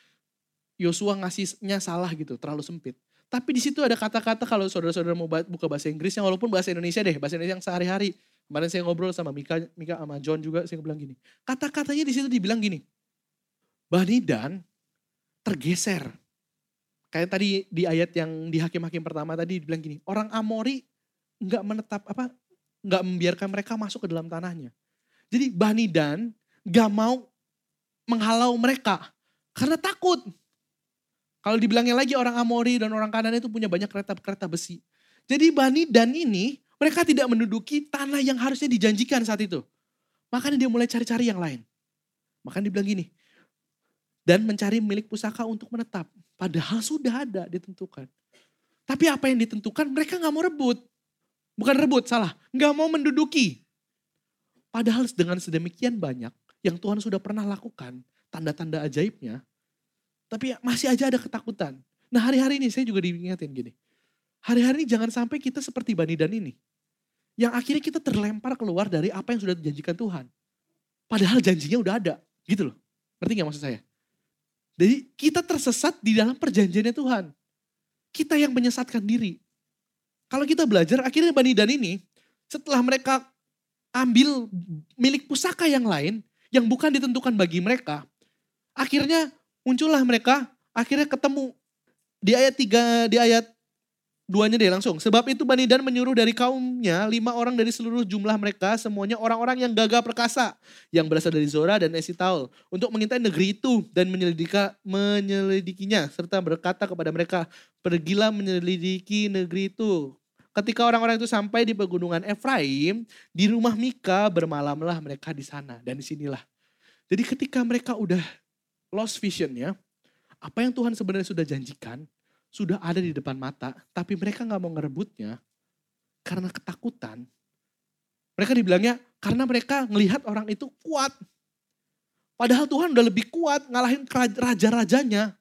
[SPEAKER 1] Yosua ngasihnya salah gitu, terlalu sempit. Tapi di situ ada kata-kata kalau saudara-saudara mau buka bahasa Inggris yang walaupun bahasa Indonesia deh, bahasa Indonesia yang sehari-hari. Kemarin saya ngobrol sama Mika, Mika sama John juga, saya bilang gini. Kata-katanya di situ dibilang gini, Bani Dan tergeser. Kayak tadi di ayat yang di hakim-hakim pertama tadi dibilang gini, orang Amori nggak menetap apa, nggak membiarkan mereka masuk ke dalam tanahnya. Jadi Bani Dan gak mau menghalau mereka karena takut. Kalau dibilangnya lagi orang Amori dan orang Kanan itu punya banyak kereta-kereta besi. Jadi Bani dan ini mereka tidak menduduki tanah yang harusnya dijanjikan saat itu. Makanya dia mulai cari-cari yang lain. Makanya dibilang gini, dan mencari milik pusaka untuk menetap. Padahal sudah ada ditentukan. Tapi apa yang ditentukan mereka gak mau rebut. Bukan rebut, salah. Gak mau menduduki. Padahal dengan sedemikian banyak, yang Tuhan sudah pernah lakukan, tanda-tanda ajaibnya, tapi masih aja ada ketakutan. Nah hari-hari ini saya juga diingatin gini, hari-hari ini jangan sampai kita seperti Bani Dan ini. Yang akhirnya kita terlempar keluar dari apa yang sudah dijanjikan Tuhan. Padahal janjinya udah ada, gitu loh. Ngerti gak maksud saya? Jadi kita tersesat di dalam perjanjiannya Tuhan. Kita yang menyesatkan diri. Kalau kita belajar, akhirnya Bani Dan ini, setelah mereka ambil milik pusaka yang lain, yang bukan ditentukan bagi mereka. Akhirnya muncullah mereka, akhirnya ketemu di ayat 3, di ayat duanya deh langsung. Sebab itu Bani Dan menyuruh dari kaumnya lima orang dari seluruh jumlah mereka semuanya orang-orang yang gagah perkasa yang berasal dari Zora dan Esitaul untuk mengintai negeri itu dan menyelidika, menyelidikinya serta berkata kepada mereka pergilah menyelidiki negeri itu. Ketika orang-orang itu sampai di pegunungan Efraim, di rumah Mika bermalamlah mereka di sana dan di sinilah. Jadi ketika mereka udah lost visionnya, apa yang Tuhan sebenarnya sudah janjikan, sudah ada di depan mata, tapi mereka nggak mau ngerebutnya karena ketakutan. Mereka dibilangnya karena mereka melihat orang itu kuat. Padahal Tuhan udah lebih kuat ngalahin raja-rajanya.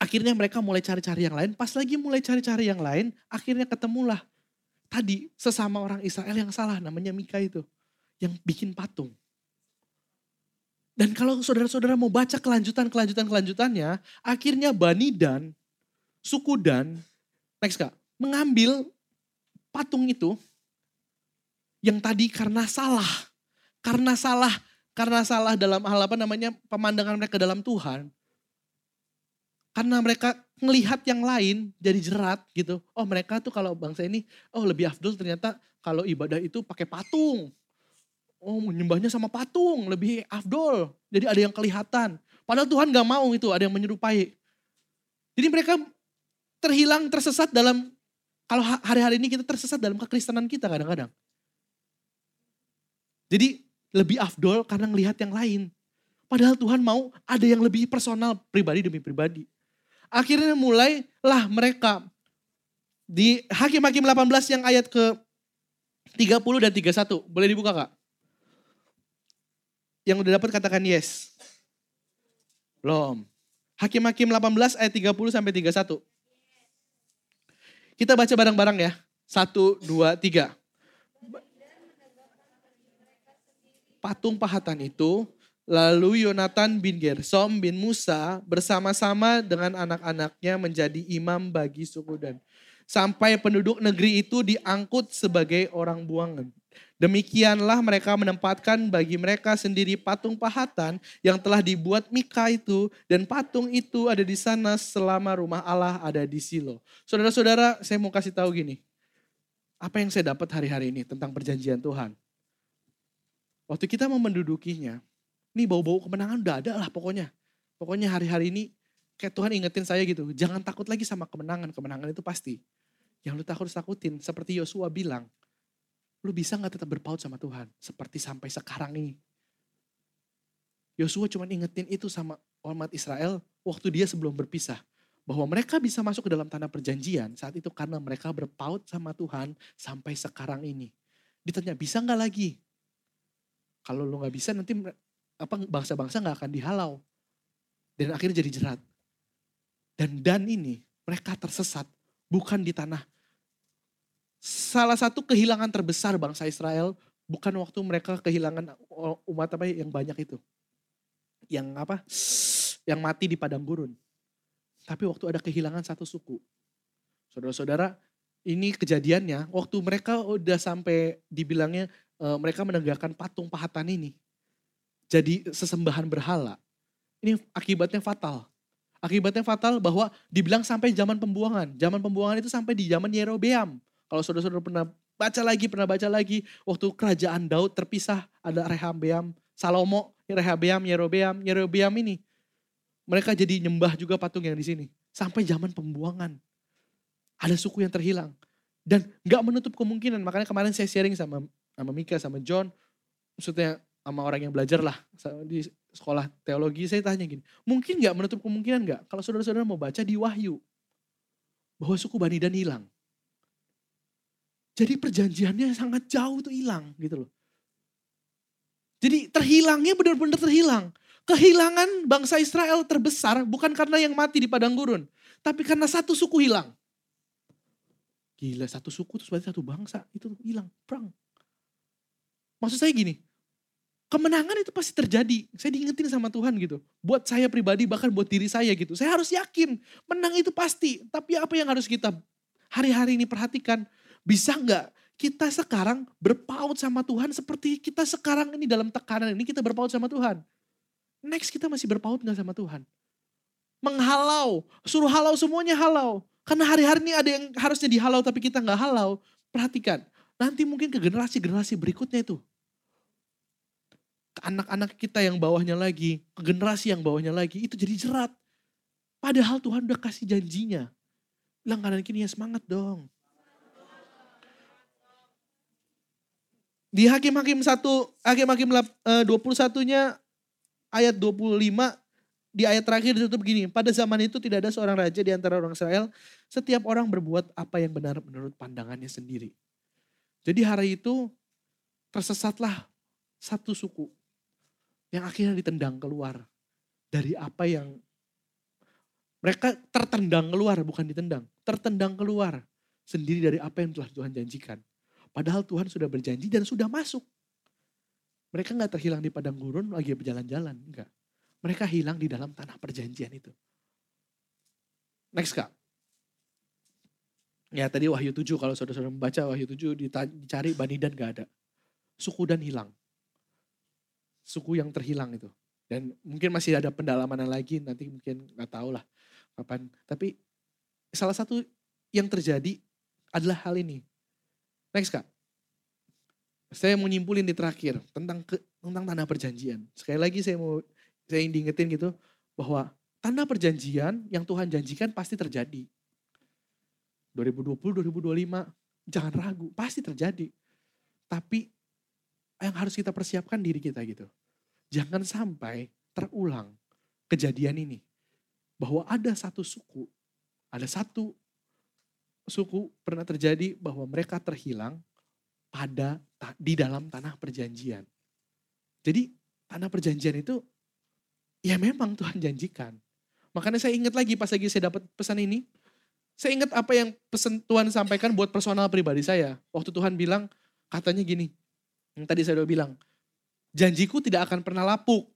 [SPEAKER 1] Akhirnya mereka mulai cari-cari yang lain. Pas lagi mulai cari-cari yang lain, akhirnya ketemulah tadi sesama orang Israel yang salah namanya Mika itu. Yang bikin patung. Dan kalau saudara-saudara mau baca kelanjutan-kelanjutan-kelanjutannya, akhirnya Bani Dan, suku Dan, next kak, mengambil patung itu yang tadi karena salah. Karena salah, karena salah dalam hal apa namanya pemandangan mereka dalam Tuhan. Karena mereka ngelihat yang lain jadi jerat gitu. Oh mereka tuh kalau bangsa ini, oh lebih afdol ternyata kalau ibadah itu pakai patung. Oh menyembahnya sama patung, lebih afdol. Jadi ada yang kelihatan. Padahal Tuhan gak mau itu, ada yang menyerupai. Jadi mereka terhilang, tersesat dalam, kalau hari-hari ini kita tersesat dalam kekristenan kita kadang-kadang. Jadi lebih afdol karena ngelihat yang lain. Padahal Tuhan mau ada yang lebih personal, pribadi demi pribadi. Akhirnya mulailah mereka di Hakim-Hakim 18 yang ayat ke 30 dan 31. Boleh dibuka kak? Yang udah dapat katakan yes. Belum. Hakim-Hakim 18 ayat 30 sampai 31. Kita baca bareng-bareng ya. Satu, dua, tiga. Patung pahatan itu, lalu Yonatan bin Gersom bin Musa bersama-sama dengan anak-anaknya menjadi imam bagi suku Dan. Sampai penduduk negeri itu diangkut sebagai orang buangan. Demikianlah mereka menempatkan bagi mereka sendiri patung pahatan yang telah dibuat Mika itu. Dan patung itu ada di sana selama rumah Allah ada di Silo. Saudara-saudara saya mau kasih tahu gini. Apa yang saya dapat hari-hari ini tentang perjanjian Tuhan. Waktu kita mau mendudukinya, ini bau-bau kemenangan udah ada lah pokoknya. Pokoknya hari-hari ini kayak Tuhan ingetin saya gitu, jangan takut lagi sama kemenangan. Kemenangan itu pasti. Yang lu takut takutin, seperti Yosua bilang, lu bisa gak tetap berpaut sama Tuhan? Seperti sampai sekarang ini. Yosua cuma ingetin itu sama umat Israel waktu dia sebelum berpisah. Bahwa mereka bisa masuk ke dalam tanah perjanjian saat itu karena mereka berpaut sama Tuhan sampai sekarang ini. Ditanya, bisa gak lagi? Kalau lu nggak bisa nanti apa bangsa-bangsa nggak akan dihalau. Dan akhirnya jadi jerat. Dan dan ini mereka tersesat bukan di tanah. Salah satu kehilangan terbesar bangsa Israel bukan waktu mereka kehilangan umat apa yang banyak itu. Yang apa? Yang mati di padang gurun. Tapi waktu ada kehilangan satu suku. Saudara-saudara, ini kejadiannya waktu mereka udah sampai dibilangnya uh, mereka menegakkan patung pahatan ini jadi sesembahan berhala. Ini akibatnya fatal. Akibatnya fatal bahwa dibilang sampai zaman pembuangan. Zaman pembuangan itu sampai di zaman Yerobeam. Kalau saudara-saudara pernah baca lagi, pernah baca lagi. Waktu kerajaan Daud terpisah, ada Rehabeam, Salomo, Rehabeam, Yerobeam. Yerobeam ini. Mereka jadi nyembah juga patung yang di sini. Sampai zaman pembuangan. Ada suku yang terhilang. Dan gak menutup kemungkinan, makanya kemarin saya sharing sama sama Mika, sama John, maksudnya sama orang yang belajar lah di sekolah teologi, saya tanya gini, mungkin nggak menutup kemungkinan nggak kalau saudara-saudara mau baca di Wahyu, bahwa suku Bani Dan hilang. Jadi perjanjiannya sangat jauh tuh hilang gitu loh. Jadi terhilangnya benar-benar terhilang. Kehilangan bangsa Israel terbesar bukan karena yang mati di padang gurun. Tapi karena satu suku hilang. Gila satu suku terus berarti satu bangsa itu hilang. Perang. Maksud saya gini, kemenangan itu pasti terjadi. Saya diingetin sama Tuhan gitu. Buat saya pribadi bahkan buat diri saya gitu. Saya harus yakin menang itu pasti. Tapi apa yang harus kita hari-hari ini perhatikan. Bisa nggak kita sekarang berpaut sama Tuhan seperti kita sekarang ini dalam tekanan ini kita berpaut sama Tuhan. Next kita masih berpaut nggak sama Tuhan? Menghalau, suruh halau semuanya halau. Karena hari-hari ini ada yang harusnya dihalau tapi kita nggak halau. Perhatikan, nanti mungkin ke generasi-generasi berikutnya itu ke anak-anak kita yang bawahnya lagi, ke generasi yang bawahnya lagi, itu jadi jerat. Padahal Tuhan udah kasih janjinya. Bilang kanan kini ya semangat dong. Di Hakim-Hakim 1, Hakim-Hakim 21-nya eh, ayat 25, di ayat terakhir ditutup begini, pada zaman itu tidak ada seorang raja di antara orang Israel, setiap orang berbuat apa yang benar menurut pandangannya sendiri. Jadi hari itu tersesatlah satu suku yang akhirnya ditendang keluar dari apa yang mereka tertendang keluar bukan ditendang, tertendang keluar sendiri dari apa yang telah Tuhan janjikan. Padahal Tuhan sudah berjanji dan sudah masuk. Mereka nggak terhilang di padang gurun lagi berjalan-jalan, enggak. Mereka hilang di dalam tanah perjanjian itu. Next kak. Ya tadi Wahyu 7 kalau saudara-saudara membaca Wahyu 7 dicari Bani dan gak ada. Suku dan hilang suku yang terhilang itu. Dan mungkin masih ada pendalaman lagi, nanti mungkin nggak tahu lah kapan. Tapi salah satu yang terjadi adalah hal ini. Next kak. Saya mau nyimpulin di terakhir tentang ke, tentang tanah perjanjian. Sekali lagi saya mau saya ingin diingetin gitu bahwa tanah perjanjian yang Tuhan janjikan pasti terjadi. 2020, 2025, jangan ragu, pasti terjadi. Tapi yang harus kita persiapkan diri kita gitu. Jangan sampai terulang kejadian ini. Bahwa ada satu suku, ada satu suku pernah terjadi bahwa mereka terhilang pada di dalam tanah perjanjian. Jadi tanah perjanjian itu ya memang Tuhan janjikan Makanya saya ingat lagi pas lagi saya dapat pesan ini, saya ingat apa yang pesan Tuhan sampaikan buat personal pribadi saya. Waktu Tuhan bilang, katanya gini, yang tadi saya udah bilang, janjiku tidak akan pernah lapuk.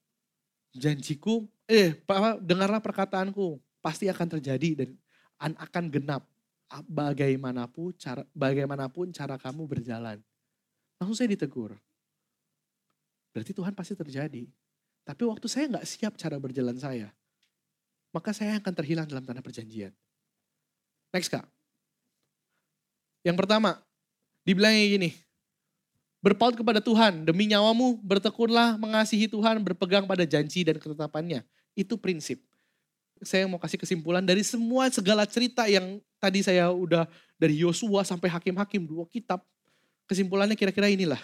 [SPEAKER 1] Janjiku, eh dengarlah perkataanku, pasti akan terjadi dan akan genap. Bagaimanapun cara, bagaimanapun cara kamu berjalan. Langsung saya ditegur. Berarti Tuhan pasti terjadi. Tapi waktu saya nggak siap cara berjalan saya, maka saya akan terhilang dalam tanah perjanjian. Next kak. Yang pertama, dibilangnya gini, berpaut kepada Tuhan, demi nyawamu bertekunlah mengasihi Tuhan, berpegang pada janji dan ketetapannya. Itu prinsip. Saya mau kasih kesimpulan dari semua segala cerita yang tadi saya udah dari Yosua sampai hakim-hakim dua kitab. Kesimpulannya kira-kira inilah.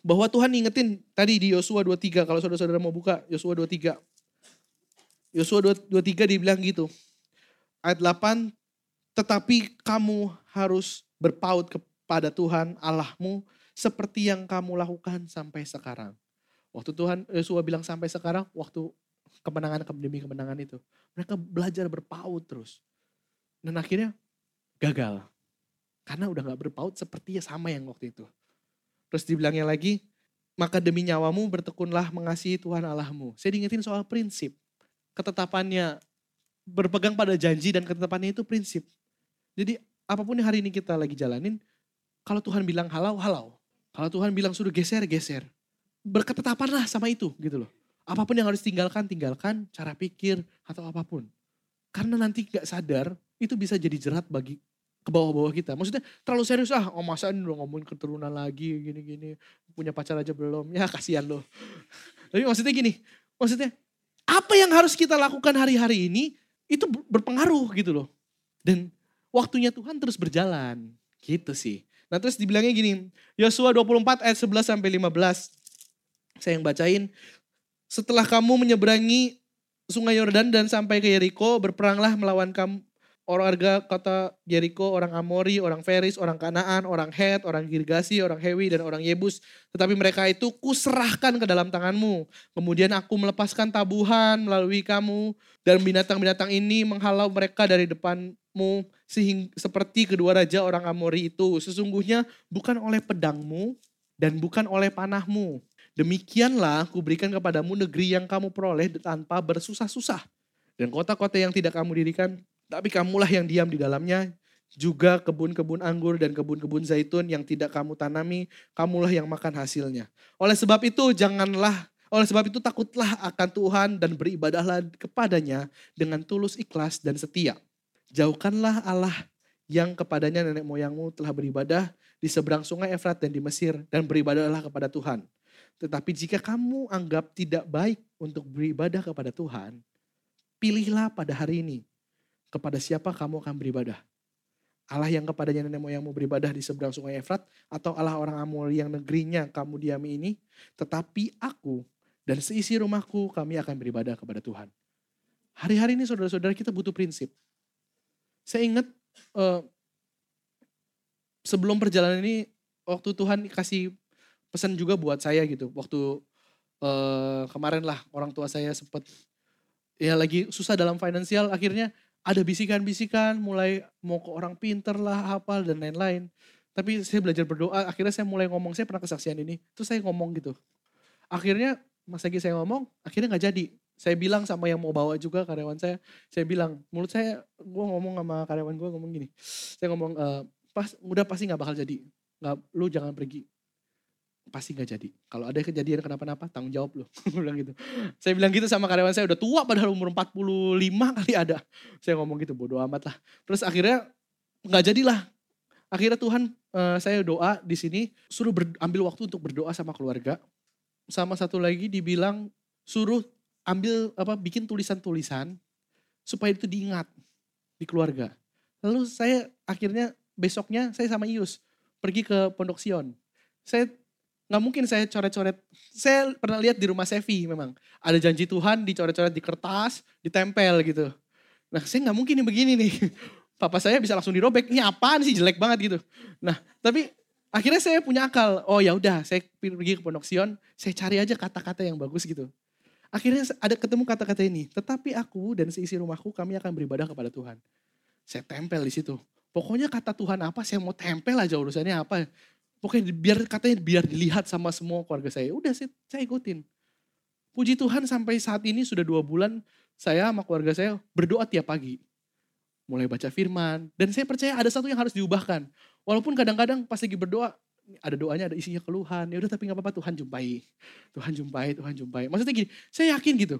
[SPEAKER 1] Bahwa Tuhan ingetin tadi di Yosua 23, kalau saudara-saudara mau buka Yosua 23. Yosua 23 dibilang gitu. Ayat 8, tetapi kamu harus berpaut kepada Tuhan Allahmu seperti yang kamu lakukan sampai sekarang. Waktu Tuhan Yosua bilang sampai sekarang, waktu kemenangan demi kemenangan itu. Mereka belajar berpaut terus. Dan akhirnya gagal. Karena udah gak berpaut seperti sama yang waktu itu. Terus dibilangnya lagi, maka demi nyawamu bertekunlah mengasihi Tuhan Allahmu. Saya diingetin soal prinsip ketetapannya berpegang pada janji dan ketetapannya itu prinsip. Jadi apa pun yang hari ini kita lagi jalanin, kalau Tuhan bilang halau, halau. Kalau Tuhan bilang suruh geser, geser. Berketetapanlah sama itu gitu loh. Apa pun yang harus tinggalkan, tinggalkan cara pikir atau apa pun. Karena nanti gak sadar, itu bisa jadi jerat bagi ke bawah-bawah kita. Maksudnya terlalu serius ah, oh masa ini udah ngomongin keturunan lagi, gini-gini. Punya pacar aja belum, ya kasihan loh. Tapi maksudnya gini, maksudnya apa yang harus kita lakukan hari-hari ini itu berpengaruh gitu loh. Dan waktunya Tuhan terus berjalan. Gitu sih. Nah terus dibilangnya gini, Yosua 24 ayat 11 sampai 15. Saya yang bacain. Setelah kamu menyeberangi sungai Yordan dan sampai ke Yeriko, berperanglah melawan kamu orang warga kota Jericho, orang Amori, orang Feris, orang Kanaan, orang Het, orang Girgasi, orang Hewi, dan orang Yebus. Tetapi mereka itu kuserahkan ke dalam tanganmu. Kemudian aku melepaskan tabuhan melalui kamu. Dan binatang-binatang ini menghalau mereka dari depanmu. Sehingga, seperti kedua raja orang Amori itu. Sesungguhnya bukan oleh pedangmu dan bukan oleh panahmu. Demikianlah aku berikan kepadamu negeri yang kamu peroleh tanpa bersusah-susah. Dan kota-kota yang tidak kamu dirikan tapi kamulah yang diam di dalamnya, juga kebun-kebun anggur dan kebun-kebun zaitun yang tidak kamu tanami, kamulah yang makan hasilnya. Oleh sebab itu janganlah, oleh sebab itu takutlah akan Tuhan dan beribadahlah kepadanya dengan tulus ikhlas dan setia. Jauhkanlah Allah yang kepadanya nenek moyangmu telah beribadah di seberang sungai Efrat dan di Mesir dan beribadahlah kepada Tuhan. Tetapi jika kamu anggap tidak baik untuk beribadah kepada Tuhan, pilihlah pada hari ini kepada siapa kamu akan beribadah? Allah yang kepadanya nenek moyangmu beribadah di seberang sungai Efrat atau Allah orang Amor yang negerinya kamu diami ini? Tetapi aku dan seisi rumahku kami akan beribadah kepada Tuhan. Hari-hari ini saudara-saudara kita butuh prinsip. Saya ingat uh, sebelum perjalanan ini waktu Tuhan kasih pesan juga buat saya gitu. Waktu uh, kemarin lah orang tua saya sempat ya lagi susah dalam finansial akhirnya ada bisikan-bisikan mulai mau ke orang pinter lah, hafal dan lain-lain. Tapi saya belajar berdoa, akhirnya saya mulai ngomong, saya pernah kesaksian ini, terus saya ngomong gitu. Akhirnya Mas lagi saya ngomong, akhirnya nggak jadi. Saya bilang sama yang mau bawa juga karyawan saya, saya bilang, mulut saya, gue ngomong sama karyawan gue ngomong gini. Saya ngomong, e, pas, udah pasti nggak bakal jadi. Nggak, lu jangan pergi pasti nggak jadi. Kalau ada kejadian kenapa-napa, tanggung jawab loh. bilang gitu. Saya bilang gitu sama karyawan saya, udah tua padahal umur 45 kali ada. Saya ngomong gitu, bodo amat lah. Terus akhirnya nggak jadilah. Akhirnya Tuhan uh, saya doa di sini, suruh ambil waktu untuk berdoa sama keluarga. Sama satu lagi dibilang, suruh ambil apa bikin tulisan-tulisan supaya itu diingat di keluarga. Lalu saya akhirnya besoknya saya sama Ius pergi ke Pondok Sion. Saya nggak mungkin saya coret-coret. Saya pernah lihat di rumah Sevi memang. Ada janji Tuhan dicoret-coret di kertas, ditempel gitu. Nah saya nggak mungkin nih begini nih. Papa saya bisa langsung dirobek. Ini apaan sih jelek banget gitu. Nah tapi akhirnya saya punya akal. Oh ya udah saya pergi ke Pondok Sion. Saya cari aja kata-kata yang bagus gitu. Akhirnya ada ketemu kata-kata ini, tetapi aku dan seisi rumahku kami akan beribadah kepada Tuhan. Saya tempel di situ. Pokoknya kata Tuhan apa, saya mau tempel aja urusannya apa. Pokoknya biar katanya biar dilihat sama semua keluarga saya. Udah saya, saya ikutin. Puji Tuhan sampai saat ini sudah dua bulan saya sama keluarga saya berdoa tiap pagi. Mulai baca firman. Dan saya percaya ada satu yang harus diubahkan. Walaupun kadang-kadang pas lagi berdoa, ada doanya, ada isinya keluhan. Ya udah tapi nggak apa-apa Tuhan jumpai. Tuhan jumpai, Tuhan jumpai. Maksudnya gini, saya yakin gitu.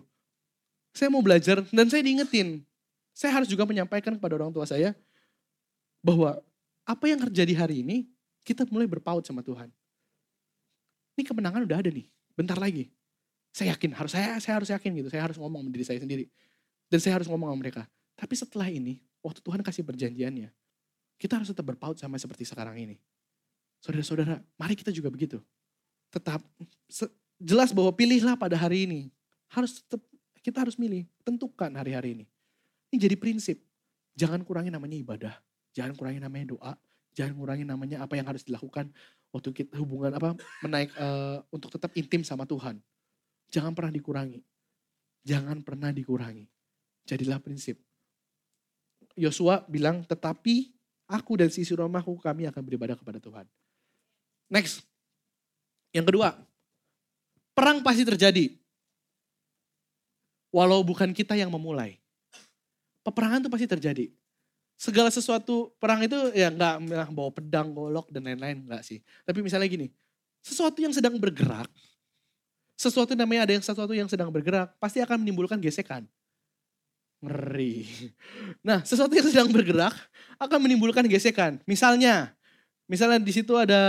[SPEAKER 1] Saya mau belajar dan saya diingetin. Saya harus juga menyampaikan kepada orang tua saya bahwa apa yang terjadi hari ini kita mulai berpaut sama Tuhan. Ini kemenangan udah ada nih, bentar lagi. Saya yakin, harus saya saya harus yakin gitu. Saya harus ngomong sama diri saya sendiri. Dan saya harus ngomong sama mereka. Tapi setelah ini, waktu Tuhan kasih perjanjiannya, kita harus tetap berpaut sama seperti sekarang ini. Saudara-saudara, mari kita juga begitu. Tetap jelas bahwa pilihlah pada hari ini. Harus tetap kita harus milih, tentukan hari-hari ini. Ini jadi prinsip. Jangan kurangi namanya ibadah, jangan kurangi namanya doa, jangan kurangi namanya apa yang harus dilakukan waktu kita hubungan apa menaik uh, untuk tetap intim sama Tuhan. Jangan pernah dikurangi. Jangan pernah dikurangi. Jadilah prinsip. Yosua bilang, tetapi aku dan sisi rumahku kami akan beribadah kepada Tuhan. Next. Yang kedua, perang pasti terjadi. Walau bukan kita yang memulai. Peperangan itu pasti terjadi. Segala sesuatu perang itu ya nggak bawa pedang, golok dan lain-lain enggak sih. Tapi misalnya gini, sesuatu yang sedang bergerak, sesuatu namanya ada yang sesuatu yang sedang bergerak, pasti akan menimbulkan gesekan. Ngeri. Nah, sesuatu yang sedang bergerak akan menimbulkan gesekan. Misalnya, Misalnya di situ ada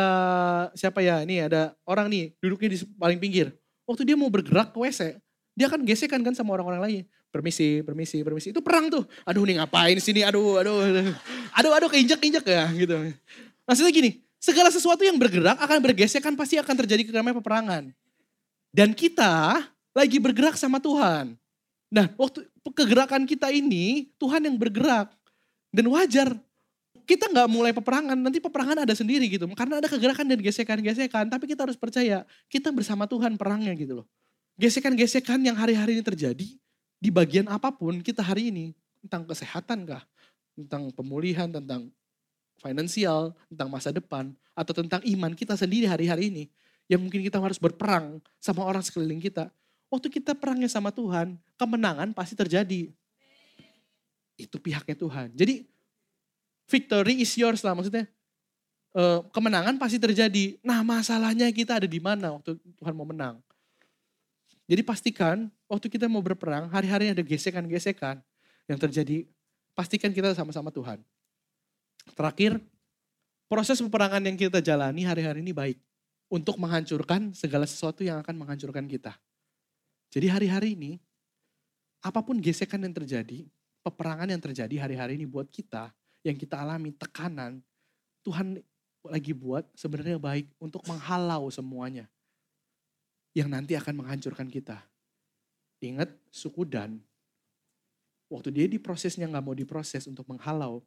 [SPEAKER 1] siapa ya? Ini ada orang nih duduknya di paling pinggir. Waktu dia mau bergerak ke WC, dia akan gesekan kan sama orang-orang lain. Permisi, permisi, permisi. Itu perang tuh. Aduh nih ngapain sini? Aduh, aduh. Aduh, aduh keinjak-injak ya gitu. Maksudnya gini, segala sesuatu yang bergerak akan bergesekan pasti akan terjadi namanya peperangan. Dan kita lagi bergerak sama Tuhan. Nah, waktu kegerakan kita ini Tuhan yang bergerak. Dan wajar kita nggak mulai peperangan, nanti peperangan ada sendiri gitu. Karena ada kegerakan dan gesekan-gesekan, tapi kita harus percaya kita bersama Tuhan perangnya gitu loh. Gesekan-gesekan yang hari-hari ini terjadi di bagian apa pun kita hari ini, tentang kesehatan kah, tentang pemulihan, tentang finansial, tentang masa depan, atau tentang iman kita sendiri hari-hari ini, yang mungkin kita harus berperang sama orang sekeliling kita. Waktu kita perangnya sama Tuhan, kemenangan pasti terjadi. Itu pihaknya Tuhan. Jadi victory is yours lah maksudnya. Uh, kemenangan pasti terjadi. Nah masalahnya kita ada di mana waktu Tuhan mau menang. Jadi pastikan waktu kita mau berperang, hari-hari ada gesekan-gesekan yang terjadi. Pastikan kita sama-sama Tuhan. Terakhir, proses peperangan yang kita jalani hari-hari ini baik. Untuk menghancurkan segala sesuatu yang akan menghancurkan kita. Jadi hari-hari ini, apa pun gesekan yang terjadi, peperangan yang terjadi hari-hari ini buat kita, yang kita alami, tekanan, Tuhan lagi buat sebenarnya baik untuk menghalau semuanya. Yang nanti akan menghancurkan kita. Ingat suku Dan, waktu dia diprosesnya nggak mau diproses untuk menghalau,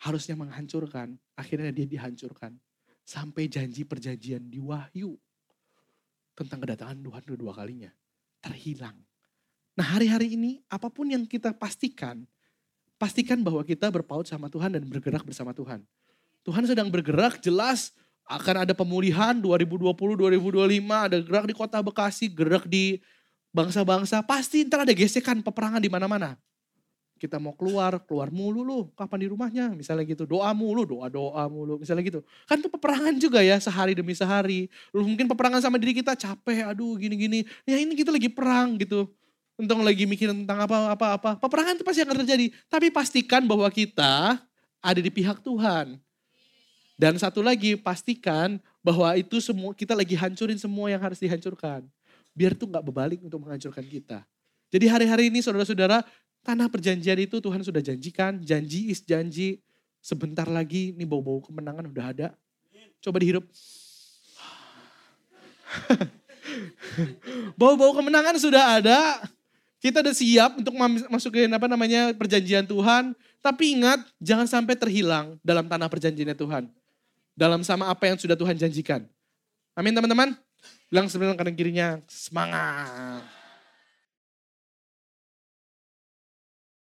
[SPEAKER 1] harusnya menghancurkan, akhirnya dia dihancurkan. Sampai janji perjanjian di Wahyu tentang kedatangan Tuhan kedua kalinya terhilang. Nah hari-hari ini apa pun yang kita pastikan pastikan bahwa kita berpaut sama Tuhan dan bergerak bersama Tuhan. Tuhan sedang bergerak jelas akan ada pemulihan 2020-2025, ada gerak di kota Bekasi, gerak di bangsa-bangsa, pasti ntar ada gesekan peperangan di mana-mana. Kita mau keluar, keluar mulu lu, kapan di rumahnya, misalnya gitu. Doa mulu, doa-doa mulu, misalnya gitu. Kan itu peperangan juga ya, sehari demi sehari. Lu mungkin peperangan sama diri kita, capek, aduh gini-gini. Ya ini kita lagi perang gitu tentang lagi mikirin tentang apa-apa-apa. Peperangan itu pasti akan terjadi. Tapi pastikan bahwa kita ada di pihak Tuhan. Dan satu lagi pastikan bahwa itu semua kita lagi hancurin semua yang harus dihancurkan. Biar itu nggak berbalik untuk menghancurkan kita. Jadi hari-hari ini saudara-saudara, tanah perjanjian itu Tuhan sudah janjikan, janji is janji. Sebentar lagi ini bau-bau kemenangan udah ada. Coba dihirup. Bau-bau kemenangan sudah ada. Kita udah siap untuk masukin apa namanya perjanjian Tuhan. Tapi ingat, jangan sampai terhilang dalam tanah perjanjiannya Tuhan. Dalam sama apa yang sudah Tuhan janjikan. Amin teman-teman. Bilang sebenarnya kanan kirinya, semangat.